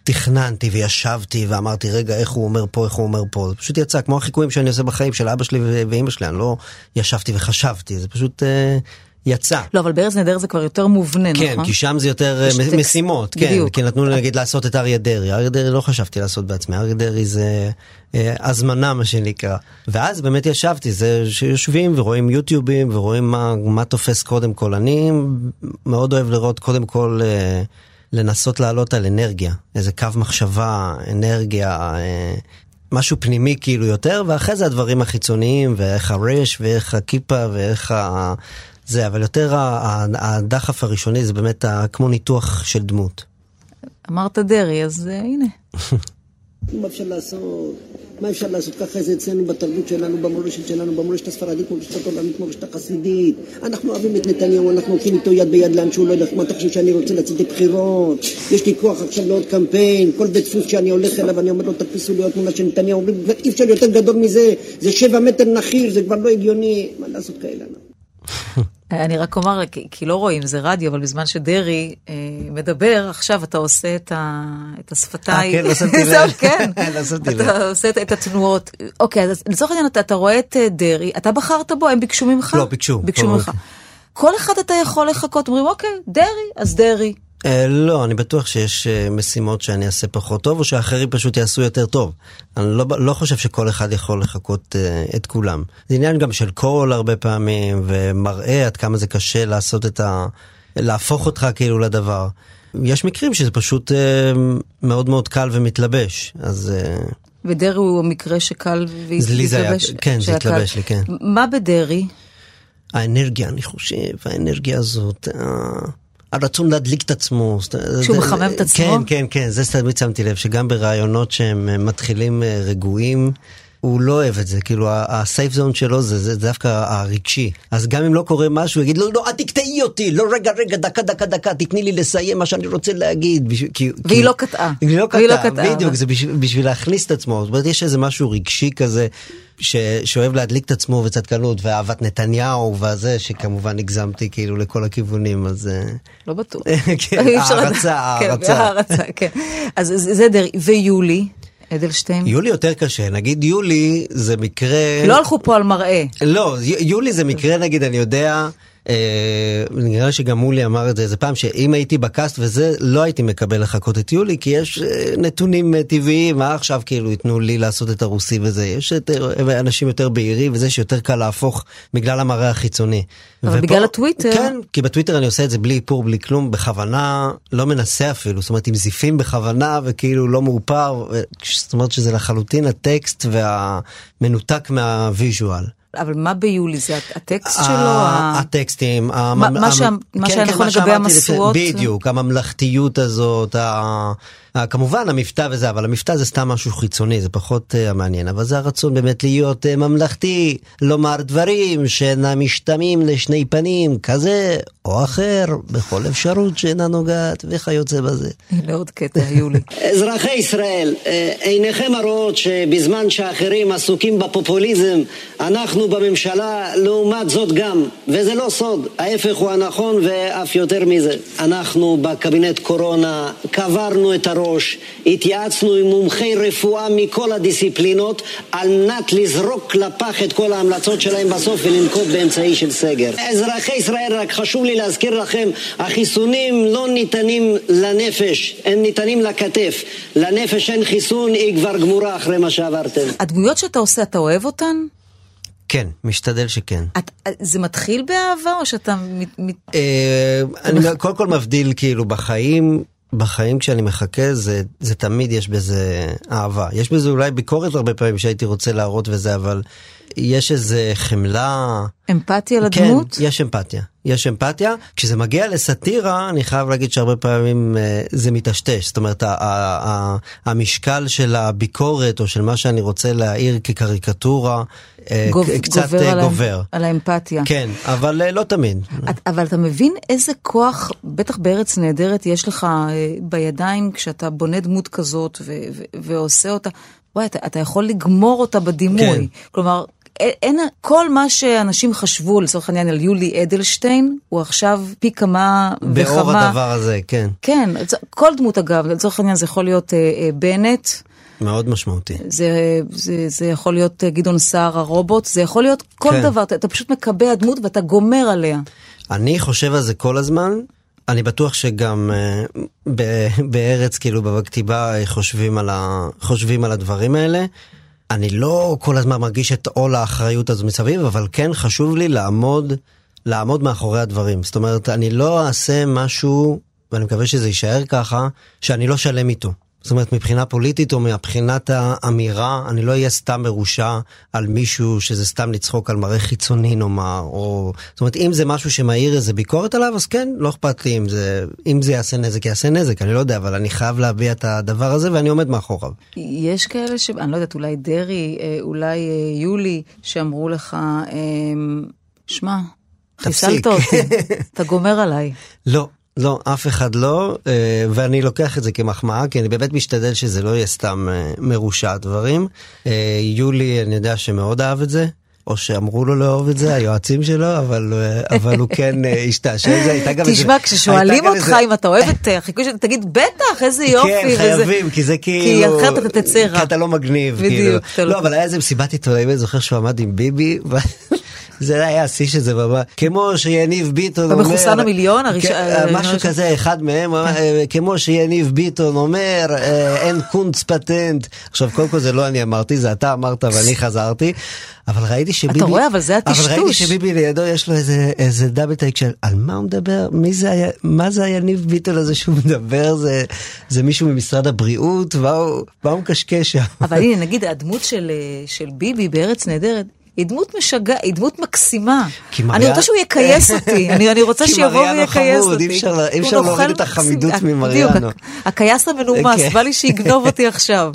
תכננתי וישבתי ואמרתי רגע איך הוא אומר פה איך הוא אומר פה זה פשוט יצא כמו החיקויים שאני עושה בחיים של אבא שלי ואימא שלי אני לא ישבתי וחשבתי זה פשוט אה, יצא. לא אבל בארץ נהדר זה כבר יותר מובנה כן, נכון? כן כי שם זה יותר אה, טקסט, משימות כן בדיוק. כי נתנו לי נגיד לעשות את אריה דרעי אריה דרעי לא חשבתי לעשות בעצמי אריה דרעי זה אה, הזמנה מה שנקרא ואז באמת ישבתי זה שיושבים ורואים יוטיובים ורואים מה, מה תופס קודם כל אני מאוד אוהב לראות קודם כל. אה, לנסות לעלות על אנרגיה, איזה קו מחשבה, אנרגיה, אה, משהו פנימי כאילו יותר, ואחרי זה הדברים החיצוניים, ואיך הרש, ואיך הכיפה, ואיך ה... זה, אבל יותר הדחף הראשוני זה באמת כמו ניתוח של דמות. אמרת דרעי, אז אה, הנה. מה אפשר לעשות? מה אפשר לעשות? ככה זה אצלנו בתרבות שלנו, במורשת שלנו, במורשת הספרדית, מורשת התורנית, מורשת החסידית. אנחנו אוהבים את נתניהו, אנחנו הולכים איתו יד ביד לאן שהוא לא ילך. מה אתה חושב שאני רוצה לצאת לבחירות? יש לי כוח עכשיו לעוד קמפיין. כל בית דפוס שאני הולך אליו, אני אומר לו, תדפיסו לי עוד תמונה של נתניהו. אומרים, "כבר אי אפשר יותר גדול מזה, זה שבע מטר נחיר, זה כבר לא הגיוני. מה לעשות כאלה? אני רק אומר, כי, לא רואים, זה רדיו, אבל בזמן שדרעי אה, מדבר, עכשיו אתה עושה את, השפתיים. אה, כן, לא שמתי לב. כן. לא שמתי לב. אתה עושה את, התנועות. אוקיי, אז לצורך העניין, אתה, אתה רואה את אה, דרעי, אתה בחרת בו, הם ביקשו ממך? לא, ביקשו. ביקשו לא, ממך. כל אחד אתה יכול לחכות, אומרים, אוקיי, דרעי, אז דרעי. אה, לא, אני בטוח שיש אה, משימות שאני אעשה פחות טוב, או שאחרים פשוט יעשו יותר טוב. אני לא, לא חושב שכל אחד יכול לחקות אה, את כולם. זה עניין גם של קול הרבה פעמים, ומראה עד כמה זה קשה לעשות את ה... להפוך אותך כאילו לדבר. יש מקרים שזה פשוט אה, מאוד מאוד קל ומתלבש, אז... אה, ודרעי הוא מקרה שקל והתלבש. כן, זה. התלבש לי, כן. מה בדרעי? האנרגיה, אני חושב, האנרגיה הזאת, ה- הרצון להדליק את עצמו. שהוא זה- מחמם את עצמו? כן, כן, כן, זה תמיד שמתי לב, שגם ברעיונות שהם אה, מתחילים אה, רגועים, הוא לא אוהב את זה, כאילו הסייף זון שלו זה, זה דווקא הרגשי. אז גם אם לא קורה משהו, הוא יגיד, לא, לא, אל תקטעי אותי, לא, רגע, רגע, דקה, דקה, דקה, תתני לי לסיים מה שאני רוצה להגיד. בשביל- כי- והיא כי- לא קטעה. היא לא לא קטעה, בדיוק, אבל- זה בשביל, בשביל להכניס את עצמו. זאת אומרת, יש איזה משהו רגשי כזה, ש, שאוהב להדליק את עצמו וצדקנות, ואהבת נתניהו, והזה, שכמובן הגזמתי כאילו לכל הכיוונים, אז... אה, לא בטוח. כן, אפשר הערצה, לדעת. כן, הערצה. הערצה, כן. אז זה דרעי. ויולי, אדלשטיין? יולי יותר קשה, נגיד יולי זה מקרה... לא הלכו פה על מראה. לא, יולי זה מקרה נגיד, אני יודע, נראה לי שגם מולי אמר את זה איזה פעם, שאם הייתי בקאסט וזה, לא הייתי מקבל לחכות את יולי, כי יש אה, נתונים אה, טבעיים, מה עכשיו כאילו ייתנו לי לעשות את הרוסי וזה, יש את, אה, אנשים יותר בהירים וזה שיותר קל להפוך בגלל המראה החיצוני. אבל ופה- בגלל הטוויטר- כן, כי בטוויטר אני עושה את זה בלי איפור, בלי כלום, בכוונה, לא מנסה אפילו, זאת אומרת עם זיפים בכוונה וכאילו לא מאופר, זאת אומרת שזה לחלוטין הטקסט והמנותק מהוויז'ואל. אבל מה ביולי? זה הטקסט שלו? הטקסטים, מה- כן, שהיה כן, נכון לגבי המשואות? בדיוק, הממלכתיות הזאת, כמובן המבטא וזה, אבל המבטא זה סתם משהו חיצוני, זה פחות אה, מעניין, אבל זה הרצון באמת להיות אה, ממלכתי, לומר דברים שאינם משתמעים לשני פנים, כזה או אחר, בכל אפשרות שאינה נוגעת, וכיוצא בזה. הנה עוד קטע, יולי. אזרחי ישראל, אה, עיניכם הרואות שבזמן שאחרים עסוקים בפופוליזם, אנחנו בממשלה לעומת זאת גם, וזה לא סוד, ההפך הוא הנכון ואף יותר מזה. אנחנו בקבינט קורונה קברנו את הראש, התייעצנו עם מומחי רפואה מכל הדיסציפלינות על מנת לזרוק לפח את כל ההמלצות שלהם בסוף ולנקוט באמצעי של סגר. אזרחי ישראל, רק חשוב לי להזכיר לכם, החיסונים לא ניתנים לנפש, הם ניתנים לכתף. לנפש אין חיסון, היא כבר גמורה אחרי מה שעברתם. הדמויות שאתה עושה, אתה אוהב אותן? כן, משתדל שכן. את, זה מתחיל באהבה או שאתה... מת, מת... אה, אני קודם כל מבדיל כאילו בחיים, בחיים כשאני מחכה זה, זה תמיד יש בזה אהבה. יש בזה אולי ביקורת הרבה פעמים שהייתי רוצה להראות וזה, אבל יש איזה חמלה. אמפתיה לדמות? כן, יש אמפתיה. יש אמפתיה. כשזה מגיע לסאטירה, אני חייב להגיד שהרבה פעמים אה, זה מטשטש. זאת אומרת, ה- ה- ה- המשקל של הביקורת או של מה שאני רוצה להעיר כקריקטורה, אה, גוב- קצת גובר אה, על גובר. על האמפתיה. כן, אבל אה, לא תמיד. את, אבל אתה מבין איזה כוח, בטח בארץ נהדרת, יש לך אה, בידיים כשאתה בונה דמות כזאת ו- ו- ועושה אותה. וואי, אתה, אתה יכול לגמור אותה בדימוי. כן. כלומר, אין, כל מה שאנשים חשבו, לצורך העניין, על יולי אדלשטיין, הוא עכשיו פי כמה וכמה. באור הדבר הזה, כן. כן, כל דמות אגב, לצורך העניין זה יכול להיות אה, אה, בנט, מאוד משמעותי. זה, זה, זה יכול להיות אה, גדעון סער הרובוט, זה יכול להיות כל כן. דבר, אתה, אתה פשוט מקבע דמות ואתה גומר עליה. אני חושב על זה כל הזמן. אני בטוח שגם uh, ב- בארץ, כאילו, בכתיבה, אה, חושבים על, ה, חושבים על הדברים האלה. אני לא כל הזמן מרגיש את עול האחריות הזו מסביב, אבל כן חשוב לי לעמוד, לעמוד מאחורי הדברים. זאת אומרת, אני לא אעשה משהו ואני מקווה שזה יישאר ככה, שאני לא שלם איתו. זאת אומרת, מבחינה פוליטית או מבחינת האמירה, אני לא אהיה סתם מרושע על מישהו שזה סתם לצחוק על מראה חיצוני נאמר, או... זאת אומרת, אם זה משהו שמעיר איזה ביקורת עליו, אז כן, לא אכפת לי אם זה, אם זה יעשה נזק, יעשה נזק, אני לא יודע, אבל אני חייב להביע את הדבר הזה ואני עומד מאחוריו. יש כאלה ש... אני לא יודעת, אולי דרעי, אה, אולי אה, יולי, שאמרו לך, אמ, שמע. חיסלת אותי, אתה גומר עליי. לא, לא, אף אחד לא, אה, ואני לוקח את זה כמחמאה, כי אני באמת משתדל שזה לא יהיה סתם אה, מרושע דברים. אה, יולי, אני יודע שמאוד אהב את זה. או שאמרו לו לאהוב את זה, היועצים שלו, אבל, אבל הוא כן השתעשע עם זה. הייתה גם איזה- תשמע, כששואלים אותך איזה- אם אתה אוהב את החיקוי שלך, תגיד, בטח, איזה יופי. כן, וזה- חייבים, כי זה כאילו... כי אחרת אתה תצא רע. כי אתה לא מגניב, בדיוק, כאילו. לא- לא, אבל היה איזה מסיבת עיתונאים, אני זוכר שהוא עמד עם ביבי, זה היה השיא של זה ממש. כמו שיניב ביטון אומר... במחוסן המיליון, אה, משהו. כזה, אחד מהם, אה, כמו שיניב ביטון אומר, אה, אין קונץ פטנט. עכשיו, קודם כל זה לא אני אמרתי, זה אתה אמרת ואני חזרתי. אבל ראיתי שביבי... רואה, אבל זה אבל ראיתי הטשטוש. שביבי לידו יש לו איזה, איזה דאבל טייק של על מה הוא מדבר? מי זה היה, מה זה היניב ביטון הזה שהוא מדבר? זה, זה מישהו ממשרד הבריאות? מה הוא, מה הוא מקשקש שם? אבל הנה, נגיד, הדמות של, אה, של ביבי בארץ נהדרת, היא דמות משגע, היא דמות מקסימה. כי אני מריה- רוצה שהוא יכייס אותי, אני, אני רוצה שיבוא ויכייס אותי. אי אפשר אי הוא אפשר להוריד את החמידות. ממריאנו. בדיוק, הכייס המנומס, כן. בא לי שיגנוב אותי עכשיו.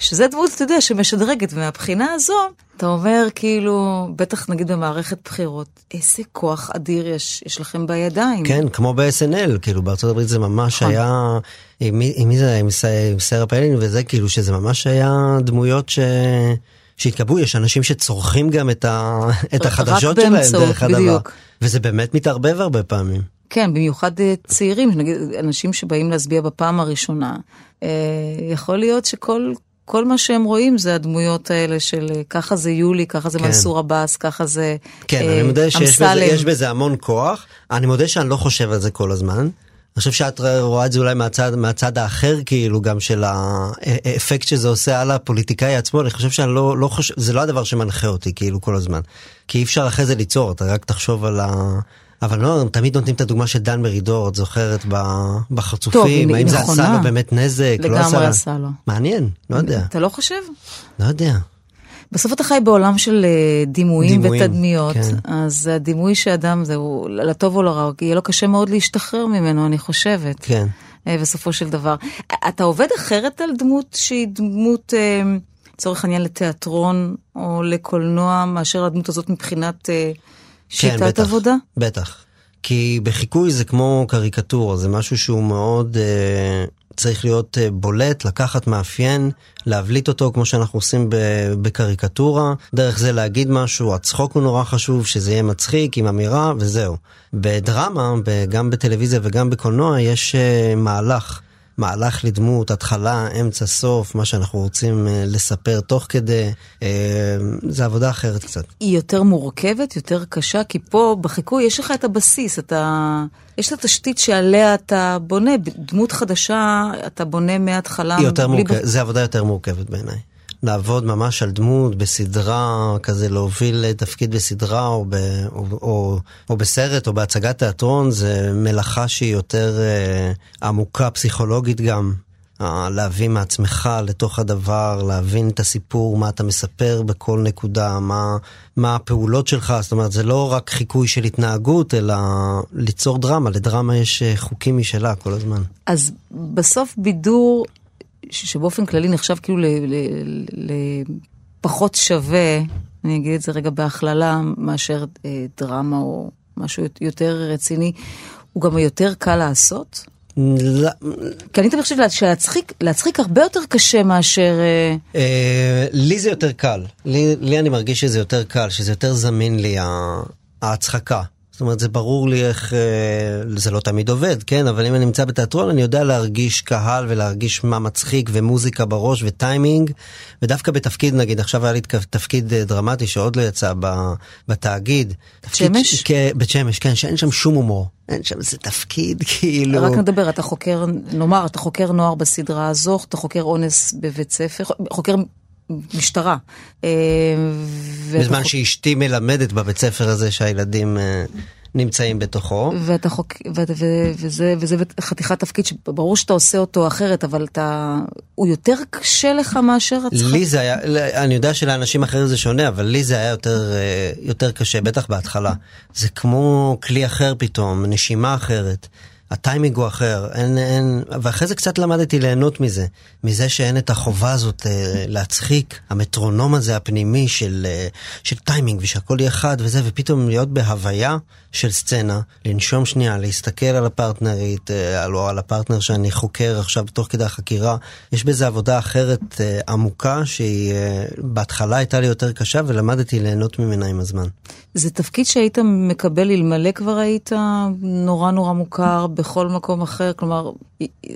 שזה דמות, אתה יודע, שמשדרגת, ומהבחינה הזו, אתה אומר, כאילו, בטח נגיד במערכת בחירות, איזה כוח אדיר יש, יש לכם בידיים. כן, כמו ב-SNL, כאילו בארצות הברית זה ממש נכון. היה, עם מי זה היה? עם סרה פיילין וזה, כאילו שזה ממש היה דמויות ש... שהתקבלו, יש אנשים שצורכים גם את, ה... את החדשות שלהם באמצעות, דרך הדבר. בדיוק. וזה באמת מתערבב הרבה פעמים. כן, במיוחד אה, צעירים, נגיד אנשים שבאים להצביע בפעם הראשונה. אה, יכול להיות שכל כל מה שהם רואים זה הדמויות האלה של אה, ככה זה יולי, ככה זה כן. מנסור עבאס, ככה זה כן, אה, אני מודה שיש בזה, אמסלם. בזה המון כוח. אני מודה שאני לא חושב על זה כל הזמן. אני חושב שאת רואה את זה אולי מהצד, מהצד האחר, כאילו, גם של האפקט שזה עושה על הפוליטיקאי עצמו, אני חושב שאני לא, לא חושב, זה לא הדבר שמנחה אותי, כאילו, כל הזמן. כי אי אפשר אחרי זה ליצור, אתה רק תחשוב על ה... אבל לא, הם תמיד נותנים את הדוגמה של דן מרידור, את זוכרת, טוב, בחצופים, האם זה. עשה לו באמת נזק, לא לגמרי עשה לו. עשה לו. מעניין, לא יודע, אתה לא חושב? לא יודע. בסוף אתה חי בעולם של אה, דימויים דימויים, ותדמיות, כן. אז הדימוי שאדם זה, הוא לטוב או לרע, יהיה לו קשה מאוד להשתחרר ממנו, אני חושבת. כן. אה, בסופו של דבר. אתה עובד אחרת על דמות שהיא דמות, אה, לצורך העניין, לתיאטרון או לקולנוע, מאשר הדמות הזאת מבחינת אה, שיטת כן, בטח, עבודה? בטח. כי בחיקוי זה כמו קריקטורה, זה משהו שהוא מאוד אה, צריך להיות אה, בולט, לקחת מאפיין, להבליט אותו כמו שאנחנו עושים בקריקטורה, דרך זה להגיד משהו, הצחוק הוא נורא חשוב, שזה יהיה מצחיק עם אמירה וזהו. בדרמה, גם בטלוויזיה וגם בקולנוע, יש אה, מהלך. מהלך לדמות, התחלה, אמצע, סוף, מה שאנחנו רוצים אה, לספר תוך כדי, אה, זה עבודה אחרת קצת. היא יותר מורכבת, יותר קשה, כי פה בחיקוי יש לך את הבסיס, אתה... יש את התשתית שעליה אתה בונה, דמות חדשה אתה בונה מההתחלה. היא יותר בלי מורכבת, זה עבודה יותר מורכבת בעיניי. לעבוד ממש על דמות בסדרה, כזה להוביל תפקיד בסדרה או, ב, או, או, או בסרט או בהצגת תיאטרון, זה מלאכה שהיא יותר אה, עמוקה פסיכולוגית גם. אה, להביא מעצמך לתוך הדבר, להבין את הסיפור, מה אתה מספר בכל נקודה, מה, מה הפעולות שלך, זאת אומרת זה לא רק חיקוי של התנהגות, אלא ליצור דרמה, לדרמה יש אה, חוקים משלה כל הזמן. אז בסוף בידור, שבאופן כללי נחשב כאילו לפחות שווה, אני אגיד את זה רגע בהכללה, מאשר אה, דרמה או משהו יותר רציני, הוא גם יותר קל לעשות? לא, כי אני תמיד חושבת שלהצחיק להצחיק הרבה יותר קשה מאשר... אה, אה, לי זה יותר קל, לי, לי אני מרגיש שזה יותר קל, שזה יותר זמין לי ההצחקה. זאת אומרת, זה ברור לי איך, אה, זה לא תמיד עובד, כן? אבל אם אני נמצא בתיאטרון, אני יודע להרגיש קהל ולהרגיש מה מצחיק ומוזיקה בראש וטיימינג, ודווקא בתפקיד, נגיד, עכשיו היה לי תפקיד אה, דרמטי שעוד לא יצא ב- בתאגיד. תפקיד שמש? כן, בית שמש, כן, שאין שם שום הומור. אין שם איזה תפקיד, כאילו... רק נדבר, אתה חוקר, נאמר, אתה חוקר נוער בסדרה הזו, אתה חוקר אונס בבית ספר, חוקר משטרה. אה, בזמן חוק- שאשתי מלמדת בבית ספר הזה שהילדים אה, נמצאים בתוכו. ואתה חוק... ו... ו... וזה, וזה חתיכת תפקיד שברור שאתה עושה אותו אחרת, אבל אתה... הוא יותר קשה לך מאשר הצחק? לי זה היה, אני יודע שלאנשים אחרים זה שונה, אבל לי זה היה יותר, אה, יותר קשה, בטח בהתחלה. זה כמו כלי אחר פתאום, נשימה אחרת. הטיימינג הוא אחר, אין, אין, ואחרי זה קצת למדתי ליהנות מזה, מזה שאין את החובה הזאת אה, להצחיק, המטרונום הזה הפנימי של, אה, של טיימינג ושהכל יהיה חד וזה, ופתאום להיות בהוויה של סצנה, לנשום שנייה, להסתכל על הפרטנרית, אה, או על הפרטנר שאני חוקר עכשיו תוך כדי החקירה, יש בזה עבודה אחרת אה, עמוקה, שהיא אה, בהתחלה הייתה לי יותר קשה ולמדתי ליהנות ממנה עם הזמן. זה תפקיד שהיית מקבל אלמלא כבר היית נורא נורא מוכר בכל מקום אחר, כלומר,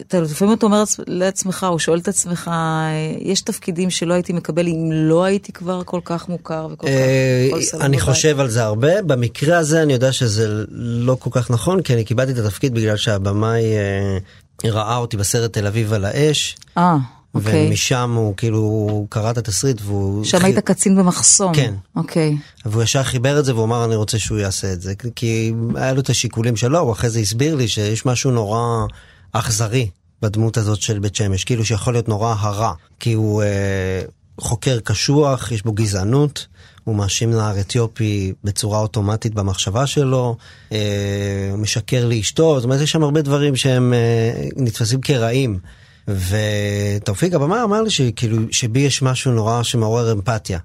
אתה לפעמים אתה אומר לעצמך, או שואל את עצמך, יש תפקידים שלא הייתי מקבל אם לא הייתי כבר כל כך מוכר וכל כך... אה, אני חושב על זה הרבה, במקרה הזה אני יודע שזה לא כל כך נכון, כי אני קיבלתי את התפקיד בגלל שהבמאי אה, ראה אותי בסרט תל אביב על האש. אה. אוקיי. ומשם הוא כאילו קרא את התסריט והוא... שם היית קצין במחסום. כן. אוקיי. והוא ישר חיבר את זה והוא אמר אני רוצה שהוא יעשה את זה. כי היה לו את השיקולים שלו, הוא אחרי זה הסביר לי שיש משהו נורא אכזרי בדמות הזאת של בית שמש, כאילו שיכול להיות נורא הרע. כי הוא אה, חוקר קשוח, יש בו גזענות. הוא מאשים נער אתיופי בצורה אוטומטית במחשבה שלו, אה, משקר לאשתו, זאת אומרת יש שם הרבה דברים שהם אה, נתפסים כרעים. ותאופיק הבמה אמר לי שכאילו שבי יש משהו נורא שמעורר אמפתיה.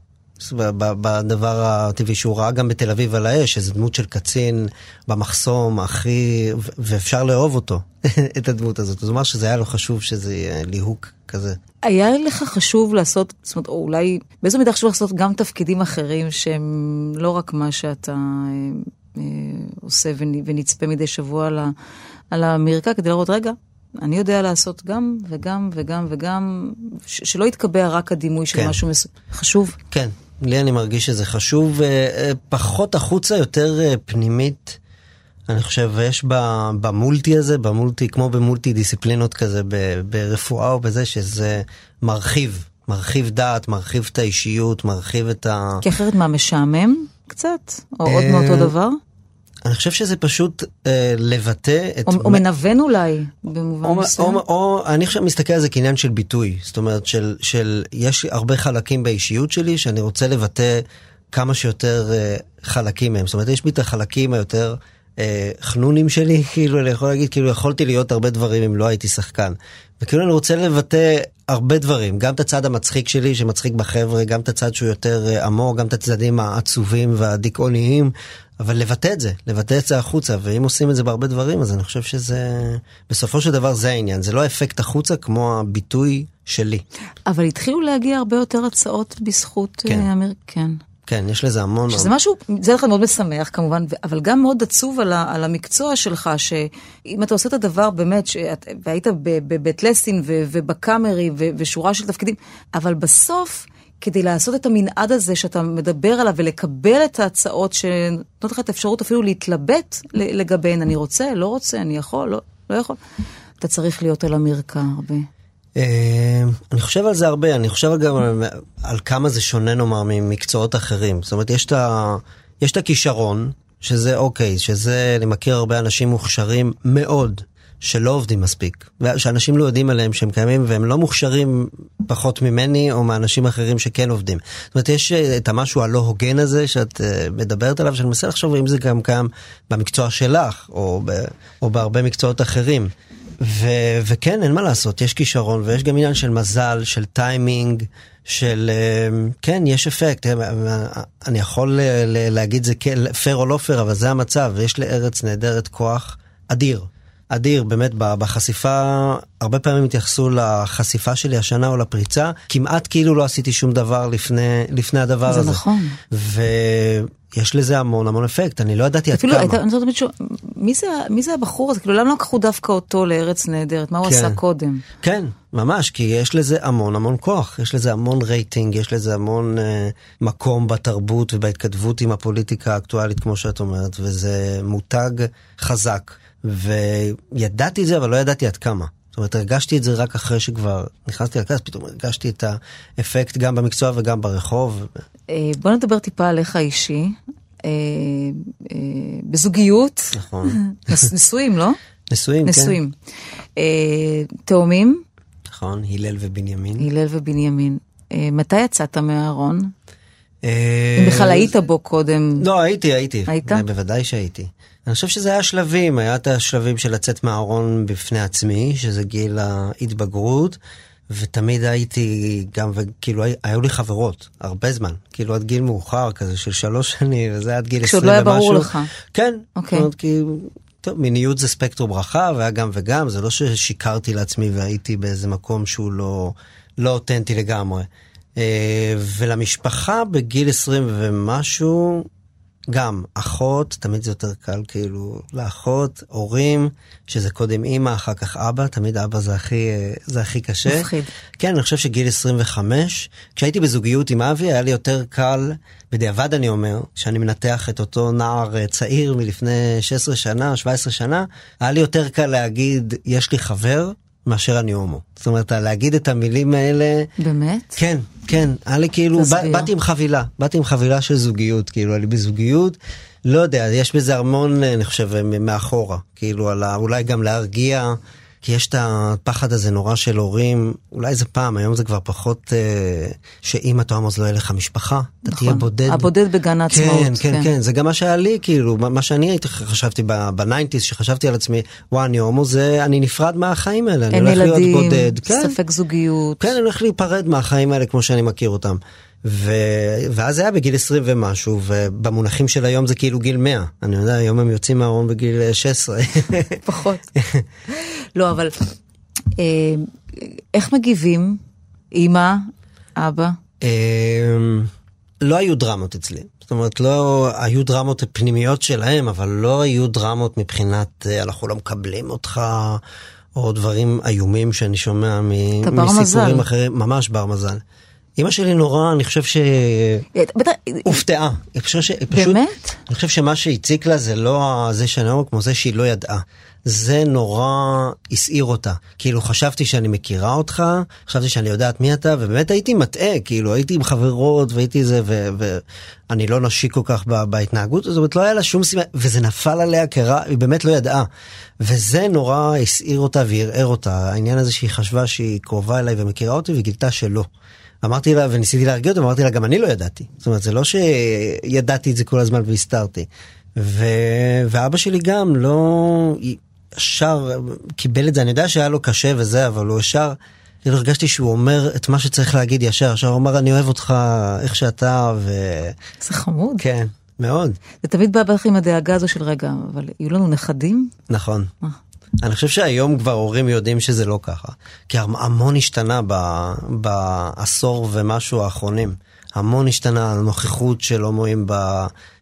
בדבר הטבעי שהוא ראה גם בתל אביב על האש, איזה דמות של קצין במחסום, הכי... ואפשר לאהוב אותו, את הדמות הזאת. הוא אמר שזה היה לו חשוב שזה יהיה ליהוק כזה. היה לך חשוב לעשות, זאת אומרת, או אולי, באיזו מידה חשוב לעשות גם תפקידים אחרים שהם לא רק מה שאתה אה, אה, עושה ונצפה מדי שבוע על, על המרקע, כדי לראות, רגע, אני יודע לעשות גם וגם וגם וגם, שלא יתקבע רק הדימוי של כן. משהו מס... חשוב. כן, לי אני מרגיש שזה חשוב, אה, אה, פחות החוצה, יותר אה, פנימית. אני חושב, יש במולטי הזה, במולטי, כמו במולטי דיסציפלינות כזה, ברפואה או בזה, שזה מרחיב, מרחיב דעת, מרחיב את האישיות, מרחיב את ה... כי אחרת מה, משעמם קצת? או עוד מאותו דבר? אני חושב שזה פשוט אה, לבטא את... או, או מנוון אולי, במובן או, מסוים. או, או אני עכשיו מסתכל על זה כעניין של ביטוי. זאת אומרת, של, של יש הרבה חלקים באישיות שלי שאני רוצה לבטא כמה שיותר אה, חלקים מהם. זאת אומרת, יש בי את החלקים היותר... אה, חנונים שלי, כאילו, אני יכול להגיד, כאילו, יכולתי להיות הרבה דברים אם לא הייתי שחקן. וכאילו, אני רוצה לבטא הרבה דברים, גם את הצד המצחיק שלי, שמצחיק בחבר'ה, גם את הצד שהוא יותר אה, עמוק, גם את הצדדים העצובים והדיכאוניים, אבל לבטא את זה, לבטא את זה החוצה, ואם עושים את זה בהרבה דברים, אז אני חושב שזה, בסופו של דבר זה העניין, זה לא אפקט החוצה כמו הביטוי שלי. אבל התחילו להגיע הרבה יותר הצעות בזכות כן. אמר... כן. כן, יש לזה המון... שזה משהו, זה לך מאוד משמח כמובן, אבל גם מאוד עצוב על, ה, על המקצוע שלך, שאם אתה עושה את הדבר באמת, שאת, והיית בבית לסין ובקאמרי ושורה של תפקידים, אבל בסוף... כדי לעשות את המנעד הזה שאתה מדבר עליו ולקבל את ההצעות שנותנות לך את האפשרות אפילו להתלבט לגביהן, אני רוצה, לא רוצה, אני יכול, לא, לא יכול. אתה צריך להיות על המרקע הרבה. אה, אני חושב על זה הרבה, אני חושב גם על, על כמה זה שונה נאמר ממקצועות אחרים. זאת אומרת, יש את, ה, יש את הכישרון, שזה אוקיי, שזה, אני מכיר הרבה אנשים מוכשרים מאוד, שלא עובדים מספיק, שאנשים לא יודעים עליהם שהם קיימים והם לא מוכשרים פחות ממני או מאנשים אחרים שכן עובדים. זאת אומרת, יש אה, את המשהו הלא הוגן הזה שאת אה, מדברת עליו, שאני מנסה לחשוב אם זה גם קיים במקצוע שלך או, ב, או בהרבה מקצועות אחרים. ו- וכן, אין מה לעשות, יש כישרון ויש גם עניין של מזל, של טיימינג, של אה, כן, יש אפקט. אני יכול להגיד זה כן, פייר או לא פייר, אבל זה המצב, ויש לארץ נהדרת כוח אדיר. אדיר, באמת, בחשיפה, הרבה פעמים התייחסו לחשיפה שלי השנה או לפריצה, כמעט כאילו לא עשיתי שום דבר לפני, לפני הדבר זה הזה. זה נכון. ויש לזה המון המון אפקט, אני לא ידעתי עד כמה. אפילו, אני רוצה לשאול, מי, מי זה הבחור הזה? כאילו, למה לא לקחו דווקא אותו לארץ נהדרת? מה הוא כן. עשה קודם? כן, ממש, כי יש לזה המון המון כוח, יש לזה המון רייטינג, יש לזה המון אה, מקום בתרבות ובהתכתבות עם הפוליטיקה האקטואלית, כמו שאת אומרת, וזה מותג חזק. וידעתי את זה, אבל לא ידעתי עד כמה. זאת אומרת, הרגשתי את זה רק אחרי שכבר נכנסתי לכנס, פתאום הרגשתי את האפקט גם במקצוע וגם ברחוב. אה, בוא נדבר טיפה עליך אישי. אה, אה, בזוגיות, נכון. נשואים, לא? נשואים, כן. נשואים. תאומים, נכון, הלל ובנימין. הלל ובנימין. מתי יצאת מהארון? אם בכלל היית בו קודם. לא, הייתי, הייתי. היית? בוודאי שהייתי. אני חושב שזה היה שלבים, היה את השלבים של לצאת מהארון בפני עצמי, שזה גיל ההתבגרות, ותמיד הייתי גם, וכאילו, הי- היו לי חברות, הרבה זמן, כאילו עד גיל מאוחר כזה של שלוש שנים, וזה עד גיל כשעוד עשרים לא היה ומשהו. ברור לך. כן. אוקיי. אומרת, כאילו, טוב, מיניות זה ספקטרום רחב, היה גם וגם, זה לא ששיקרתי לעצמי והייתי באיזה מקום שהוא לא, לא אותנטי לגמרי. אה, ולמשפחה בגיל 20 ומשהו, גם אחות, תמיד זה יותר קל כאילו לאחות, הורים, שזה קודם אימא, אחר כך אבא, תמיד אבא זה הכי, אה, זה הכי קשה. מפחיד. כן, אני חושב שגיל 25, כשהייתי בזוגיות עם אבי, היה לי יותר קל, בדיעבד אני אומר, כשאני מנתח את אותו נער אה, צעיר מלפני 16 שנה, 17 שנה, היה לי יותר קל להגיד, יש לי חבר, מאשר אני הומו. זאת אומרת, להגיד את המילים האלה, באמת? כן, כן, היה לי כאילו, באתי עם חבילה, באתי עם חבילה של זוגיות, כאילו, אני בזוגיות, לא יודע, יש בזה המון, אה, אני חושב, מ- מאחורה, כאילו, על ה, אולי גם להרגיע, כי יש את הפחד הזה נורא של הורים, אולי זה פעם, היום זה כבר פחות, אה, שאם אתה אז לא יהיה לך משפחה, אתה נכון. תהיה בודד. הבודד בגן העצמאות, כן, כן, כן. כן, זה גם מה שהיה לי, כאילו, מה שאני הייתי חשבתי ב nineties, שחשבתי על עצמי, וואי, אני הומו, זה, אני נפרד מהחיים האלה, אני אין הולך להיות ילדים, בודד. כן. ספק זוגיות. כן, אני הולך להיפרד מהחיים האלה כמו שאני מכיר אותם. ו... ואז זה היה בגיל 20 ומשהו, ובמונחים של היום זה כאילו גיל 100. אני יודע, היום הם יוצאים מהארון בגיל אה, 16. פחות. לא, אבל אה, איך מגיבים אימא, אבא? אמ, לא היו דרמות אצלי. זאת אומרת, לא היו דרמות פנימיות שלהם, אבל לא היו דרמות מבחינת אה, אנחנו לא מקבלים אותך, או דברים איומים שאני שומע מ... מסיפורים מזל. אחרים, ממש בר מזל. אמא שלי נורא, אני חושב ש... אה, בטח, הופתעה. היא פשוט, ש- פשוט, באמת? אני חושב שמה שהציק לה זה לא זה שאני אומר כמו זה שהיא לא ידעה. זה נורא הסעיר אותה. כאילו חשבתי שאני מכירה אותך, חשבתי שאני יודעת מי אתה, ובאמת הייתי מטעה, כאילו הייתי עם חברות והייתי זה, ואני לא נשי כל כך בהתנהגות, זאת אומרת לא היה לה שום סיבה, וזה נפל עליה כרע, היא באמת לא ידעה. וזה נורא הסעיר אותה וערער אותה, העניין הזה שהיא חשבה שהיא קרובה אליי ומכירה אותי וגילתה שלא. אמרתי לה, וניסיתי להרגיע אותה, אמרתי לה, גם אני לא ידעתי. זאת אומרת, זה לא שידעתי את זה כל הזמן והסתרתי. ו... ואבא שלי גם לא ישר קיבל את זה, אני יודע שהיה לו קשה וזה, אבל הוא ישר, כאילו הרגשתי שהוא אומר את מה שצריך להגיד ישר, ישר הוא אמר, אני אוהב אותך איך שאתה, ו... זה חמוד. כן, מאוד. זה תמיד בא בערך עם הדאגה הזו של רגע, אבל יהיו לנו נכדים? נכון. אני חושב שהיום כבר הורים יודעים שזה לא ככה. כי המ- המון השתנה ב- בעשור ומשהו האחרונים. המון השתנה הנוכחות של הומואים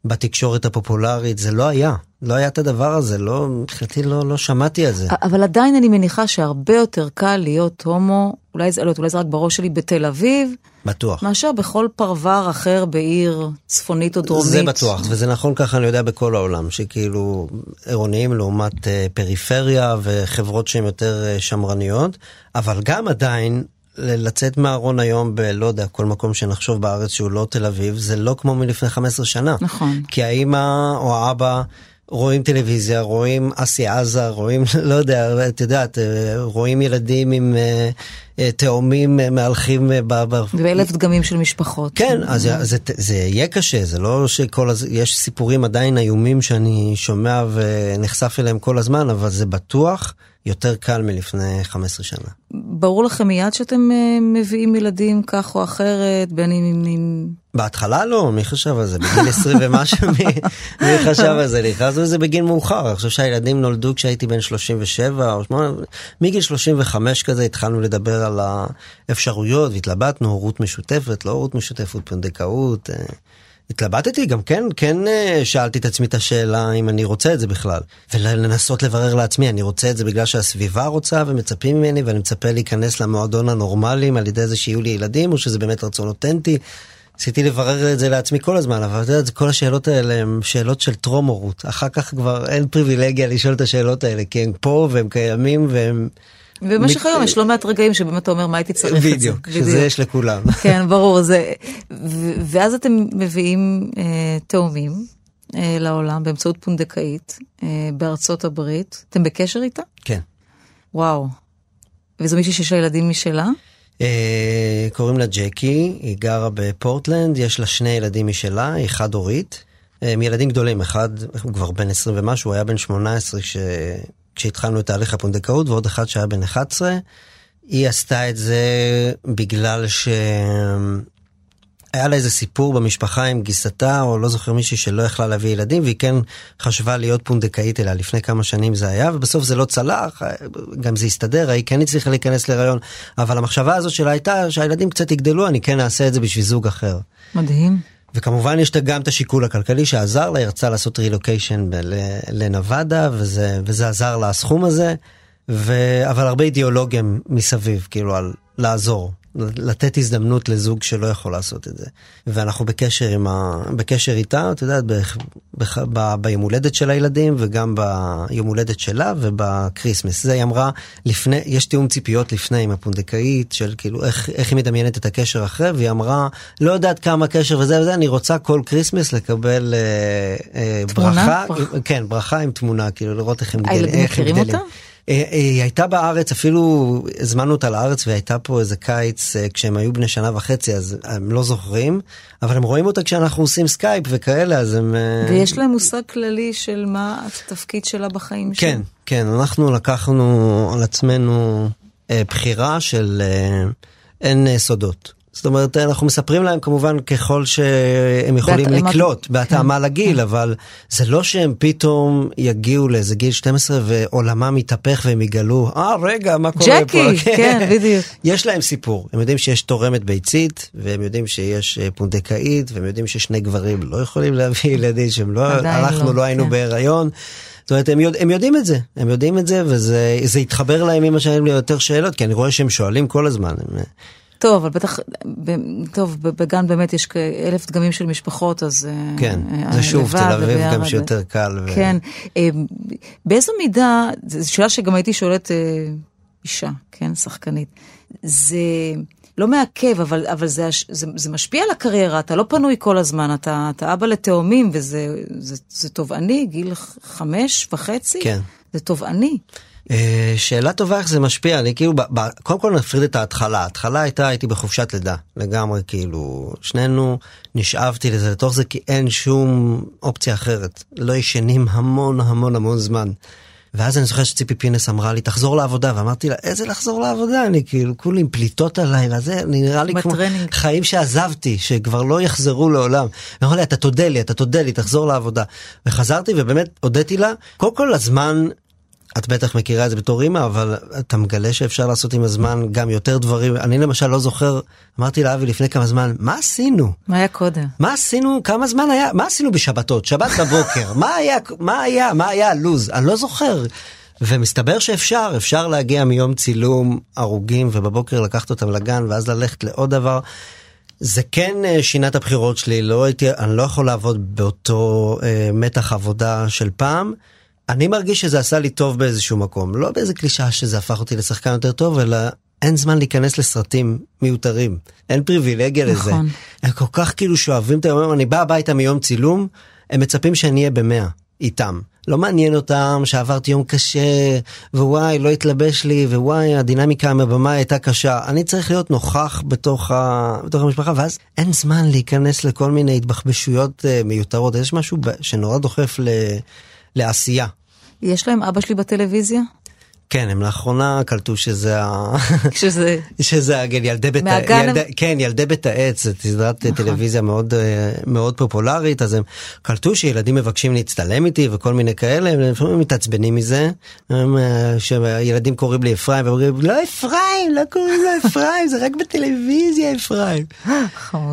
בתקשורת הפופולרית, זה לא היה. לא היה את הדבר הזה, לא, מבחינתי לא, לא שמעתי על זה. אבל עדיין אני מניחה שהרבה יותר קל להיות הומו, אולי זה, לא יודעת, אולי זה רק בראש שלי, בתל אביב, בטוח. מאשר בכל פרבר אחר בעיר צפונית או דרומית. זה בטוח, וזה נכון ככה אני יודע בכל העולם, שכאילו עירוניים לעומת אה, פריפריה וחברות שהן יותר אה, שמרניות, אבל גם עדיין לצאת מהארון היום בלא יודע, כל מקום שנחשוב בארץ שהוא לא תל אביב, זה לא כמו מלפני 15 שנה. נכון. כי האימא או האבא רואים טלוויזיה, רואים אסי עזה, רואים, לא יודע, את יודעת, אה, רואים ילדים עם אה, אה, תאומים מהלכים ב... ואלף דגמים של משפחות. כן, אז זה, זה, זה יהיה קשה, זה לא שכל הז... יש סיפורים עדיין איומים שאני שומע ונחשף אליהם כל הזמן, אבל זה בטוח יותר קל מלפני 15 שנה. ברור לכם מיד שאתם מביאים ילדים כך או אחרת, בין אם... בהתחלה לא, מי חשב על זה? בגיל 20 ומשהו, מי, מי חשב על זה? נכנסנו לזה בגיל מאוחר, אני חושב שהילדים נולדו כשהייתי בן 37 או 8, מגיל 35 כזה התחלנו לדבר על האפשרויות והתלבטנו, הורות משותפת, לא הורות משותפת, פונדקאות. אה, התלבטתי גם כן, כן אה, שאלתי את עצמי את השאלה אם אני רוצה את זה בכלל. ולנסות לברר לעצמי, אני רוצה את זה בגלל שהסביבה רוצה ומצפים ממני ואני מצפה להיכנס למועדון הנורמליים על ידי זה שיהיו לי ילדים, או שזה באמת רצון אותנטי. ניסיתי לברר את זה לעצמי כל הזמן, אבל אתה יודע, כל השאלות האלה הן שאלות של טרום הורות. אחר כך כבר אין פריבילגיה לשאול את השאלות האלה, כי הם פה והם קיימים והם... ובמשך היום יש לא מעט רגעים שבאמת אתה אומר, מה הייתי צריך את זה? בדיוק, שזה יש לכולם. כן, ברור, זה... ואז אתם מביאים אה, תאומים, אה, לעולם באמצעות פונדקאית אה, בארצות הברית. אתם בקשר איתה? כן. וואו. וזו מישהי שיש לה ילדים משלה? אה, קוראים לה ג'קי, היא גרה בפורטלנד, יש לה שני ילדים משלה, היא חד הורית. אה, מילדים גדולים, אחד הוא כבר בן 20 ומשהו, הוא היה בן 18 כש... כשהתחלנו את תהליך הפונדקאות, ועוד אחד שהיה בן 11. היא עשתה את זה בגלל ש... היה לה איזה סיפור במשפחה עם גיסתה, או לא זוכר מישהי שלא יכלה להביא ילדים, והיא כן חשבה להיות פונדקאית אליה, לפני כמה שנים זה היה, ובסוף זה לא צלח, גם זה הסתדר, היא כן הצליחה להיכנס להיריון, אבל המחשבה הזאת שלה הייתה שהילדים קצת יגדלו, אני כן אעשה את זה בשביל זוג אחר. מדהים. וכמובן יש גם את השיקול הכלכלי שעזר לה, היא רצתה לעשות רילוקיישן לנבדה, וזה, וזה עזר לה הסכום הזה, ו... אבל הרבה אידיאולוגיה מסביב, כאילו על לעזור. לתת הזדמנות לזוג שלא יכול לעשות את זה. ואנחנו בקשר, עם ה... בקשר איתה, את יודעת, ב... ב... ב... ביום הולדת של הילדים וגם ביום הולדת שלה וב Christmas. זה היא אמרה לפני, יש תיאום ציפיות לפני עם הפונדקאית של כאילו איך, איך היא מדמיינת את הקשר אחרי, והיא אמרה, לא יודעת כמה קשר וזה וזה, אני רוצה כל Christmas לקבל אה, אה, תמונה? ברכה, ברכה. כן, ברכה עם תמונה, כאילו לראות איך הם גדלים. הילדים מכירים אותה? אה, היא הייתה בארץ, אפילו הזמנו אותה לארץ והייתה פה איזה קיץ אה, כשהם היו בני שנה וחצי, אז הם לא זוכרים, אבל הם רואים אותה כשאנחנו עושים סקייפ וכאלה, אז הם... אה, ויש להם מושג כללי של מה התפקיד שלה בחיים שלה? כן, כן, אנחנו לקחנו על עצמנו אה, בחירה של אה, אין אה, סודות. זאת אומרת, אנחנו מספרים להם כמובן ככל שהם יכולים בהתאמה- לקלוט, בהתאמה כן, לגיל, אבל זה לא שהם פתאום יגיעו לאיזה גיל 12 ועולמם יתהפך והם יגלו, אה רגע, מה קורה פה? ג'קי, כן, בדיוק. יש להם סיפור, הם יודעים שיש תורמת ביצית, והם יודעים שיש אה, פונדקאית, והם יודעים ששני גברים לא יכולים להביא ילדים, שהם לא, עדיין אנחנו לא, לא היינו כן. בהיריון. זאת אומרת, הם, יודע, הם יודעים את זה, הם יודעים את זה, וזה זה התחבר להם עם השנים ליותר שאלות, כי אני רואה שהם שואלים כל הזמן. הם, אה, טוב, אבל בטח, ב- טוב, בגן באמת יש כאלף דגמים של משפחות, אז... אה, כן, אה, זה שוב, תל אביב וביחד. גם שיותר קל. ו... כן. אה, באיזו מידה, זו שאלה שגם הייתי שואלת אישה, כן, שחקנית. זה לא מעכב, אבל, אבל זה, זה, זה משפיע על הקריירה, אתה לא פנוי כל הזמן, אתה, אתה אבא לתאומים, וזה זה, זה תובעני, גיל חמש וחצי, כן. זה תובעני. אה, שאלה טובה איך זה משפיע, אני כאילו, ב, ב, קודם כל נפריד את ההתחלה, ההתחלה הייתה, הייתי בחופשת לידה, לגמרי כאילו, שנינו נשאבתי לזה לתוך זה כי אין שום אופציה אחרת, לא ישנים המון המון המון זמן. ואז אני זוכר שציפי פינס אמרה לי, תחזור לעבודה, ואמרתי לה, איזה לחזור לעבודה? אני כאילו, כולי עם פליטות עליי, וזה, נראה לי כמו בטרנינג. חיים שעזבתי, שכבר לא יחזרו לעולם. אמרה לי, אתה תודה לי, אתה תודה לי, תחזור לעבודה. וחזרתי, ובאמת הודיתי לה, קודם כל הזמן, את בטח מכירה את זה בתור אימא, אבל אתה מגלה שאפשר לעשות עם הזמן גם יותר דברים. אני למשל לא זוכר, אמרתי לאבי לפני כמה זמן, מה עשינו? מה היה קודם? מה עשינו, כמה זמן היה, מה עשינו בשבתות, שבת בבוקר, מה היה, מה היה, מה היה הלו"ז, אני לא זוכר. ומסתבר שאפשר, אפשר להגיע מיום צילום הרוגים ובבוקר לקחת אותם לגן ואז ללכת לעוד דבר. זה כן אה, שינה את הבחירות שלי, לא הייתי, אני לא יכול לעבוד באותו אה, מתח עבודה של פעם. אני מרגיש שזה עשה לי טוב באיזשהו מקום, לא באיזה קלישאה שזה הפך אותי לשחקן יותר טוב, אלא אין זמן להיכנס לסרטים מיותרים, אין פריבילגיה לזה. נכון. הם כל כך כאילו שואבים את היום, אני בא הביתה מיום צילום, הם מצפים שאני אהיה במאה איתם. לא מעניין אותם שעברתי יום קשה, ווואי, לא התלבש לי, ווואי, הדינמיקה מהבמה הייתה קשה. אני צריך להיות נוכח בתוך, ה... בתוך המשפחה, ואז אין זמן להיכנס לכל מיני התבחבשויות uh, מיותרות. יש משהו. שנורא דוחף ל... לעשייה. יש להם אבא שלי בטלוויזיה? כן, הם לאחרונה קלטו שזה ה... שזה... שזה הגן, ילדי בית מהגן העץ, הם- כן, ילדי בית העץ, זו סדרת נכון. טלוויזיה מאוד, אה, מאוד פופולרית, אז הם קלטו שילדים מבקשים להצטלם איתי וכל מיני כאלה, הם לפעמים מתעצבנים מזה, הם, אה, שילדים קוראים לי אפרים, ואומרים, לא אפרים, לא קוראים לו אפרים, זה רק בטלוויזיה אפרים.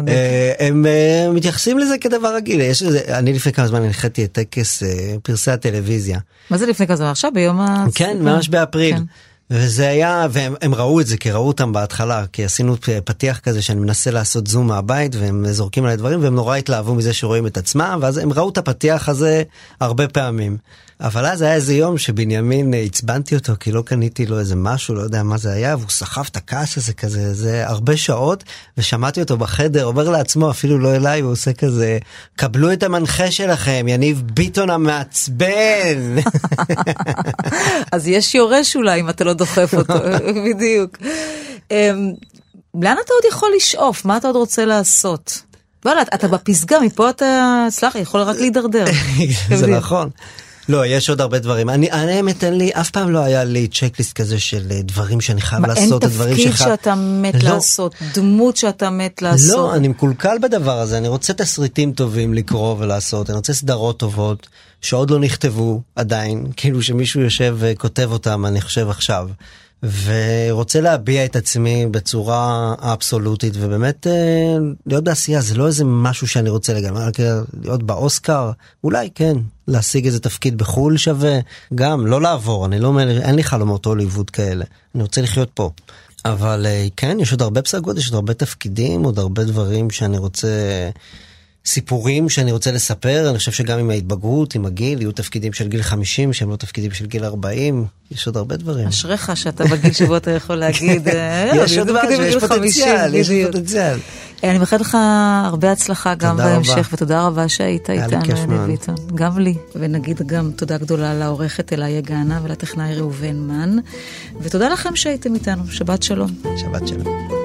אה, הם מתייחסים לזה כדבר רגיל, יש לזה, אני לפני כמה זמן הנחיתי את טקס פרסי הטלוויזיה. מה זה לפני כזה? עכשיו ביום ה... כן, ממש באפריל. כן. וזה היה, והם הם ראו את זה, כי ראו אותם בהתחלה, כי עשינו פתיח כזה שאני מנסה לעשות זום מהבית, והם זורקים עליי דברים, והם נורא התלהבו מזה שרואים את עצמם, ואז הם ראו את הפתיח הזה הרבה פעמים. אבל אז היה איזה יום שבנימין, אה, עצבנתי אותו כי לא קניתי לו איזה משהו, לא יודע מה זה היה, והוא סחב את הכעס הזה כזה, זה הרבה שעות, ושמעתי אותו בחדר, אומר לעצמו, אפילו לא אליי, הוא עושה כזה, קבלו את המנחה שלכם, יניב ביטון המעצבן. אז יש יורש אולי אם אתה לא דוחף אותו, בדיוק. אמ, לאן אתה עוד יכול לשאוף? מה אתה עוד רוצה לעשות? וואלה, אתה בפסגה, מפה אתה, סלח לי, יכול רק להידרדר. זה נכון. לא, יש עוד הרבה דברים. אני, האמת, אין לי, אף פעם לא היה לי צ'קליסט כזה של אה, דברים שאני חייב לעשות, אין הדברים תפקיד שחייב- שאתה מת לא. לעשות, דמות שאתה מת לעשות. לא, אני מקולקל בדבר הזה, אני רוצה תסריטים טובים לקרוא ולעשות, אני רוצה סדרות טובות, שעוד לא נכתבו עדיין, כאילו שמישהו יושב וכותב אותם, אני חושב עכשיו. ורוצה להביע את עצמי בצורה אבסולוטית, ובאמת אה, להיות בעשייה זה לא איזה משהו שאני רוצה לגמרי, להיות באוסקר, אולי כן, להשיג איזה תפקיד בחו"ל שווה, גם לא לעבור, אני לא אומר, אין לי חלומות הוליווד כאלה, אני רוצה לחיות פה. אבל אה, כן, יש עוד הרבה פסגות, יש עוד הרבה תפקידים, עוד הרבה דברים שאני רוצה, סיפורים שאני רוצה לספר. אני חושב שגם עם ההתבגרות, עם הגיל, יהיו תפקידים של גיל 50 שהם לא תפקידים של גיל 40, יש עוד הרבה דברים. אשריך שאתה בגיל שבו אתה יכול להגיד, אה, יש אני עוד דברים 50, פוטנציאל, יש. פוטנציאל. אני מאחלת לך הרבה הצלחה גם בהמשך. ותודה רבה שהיית איתנו, מאוד. ביטון. גם לי. ונגיד גם תודה גדולה לעורכת אליה גאנה ולטכנאי ראובן מן. ותודה לכם שהייתם איתנו, שבת שלום. שבת שלום.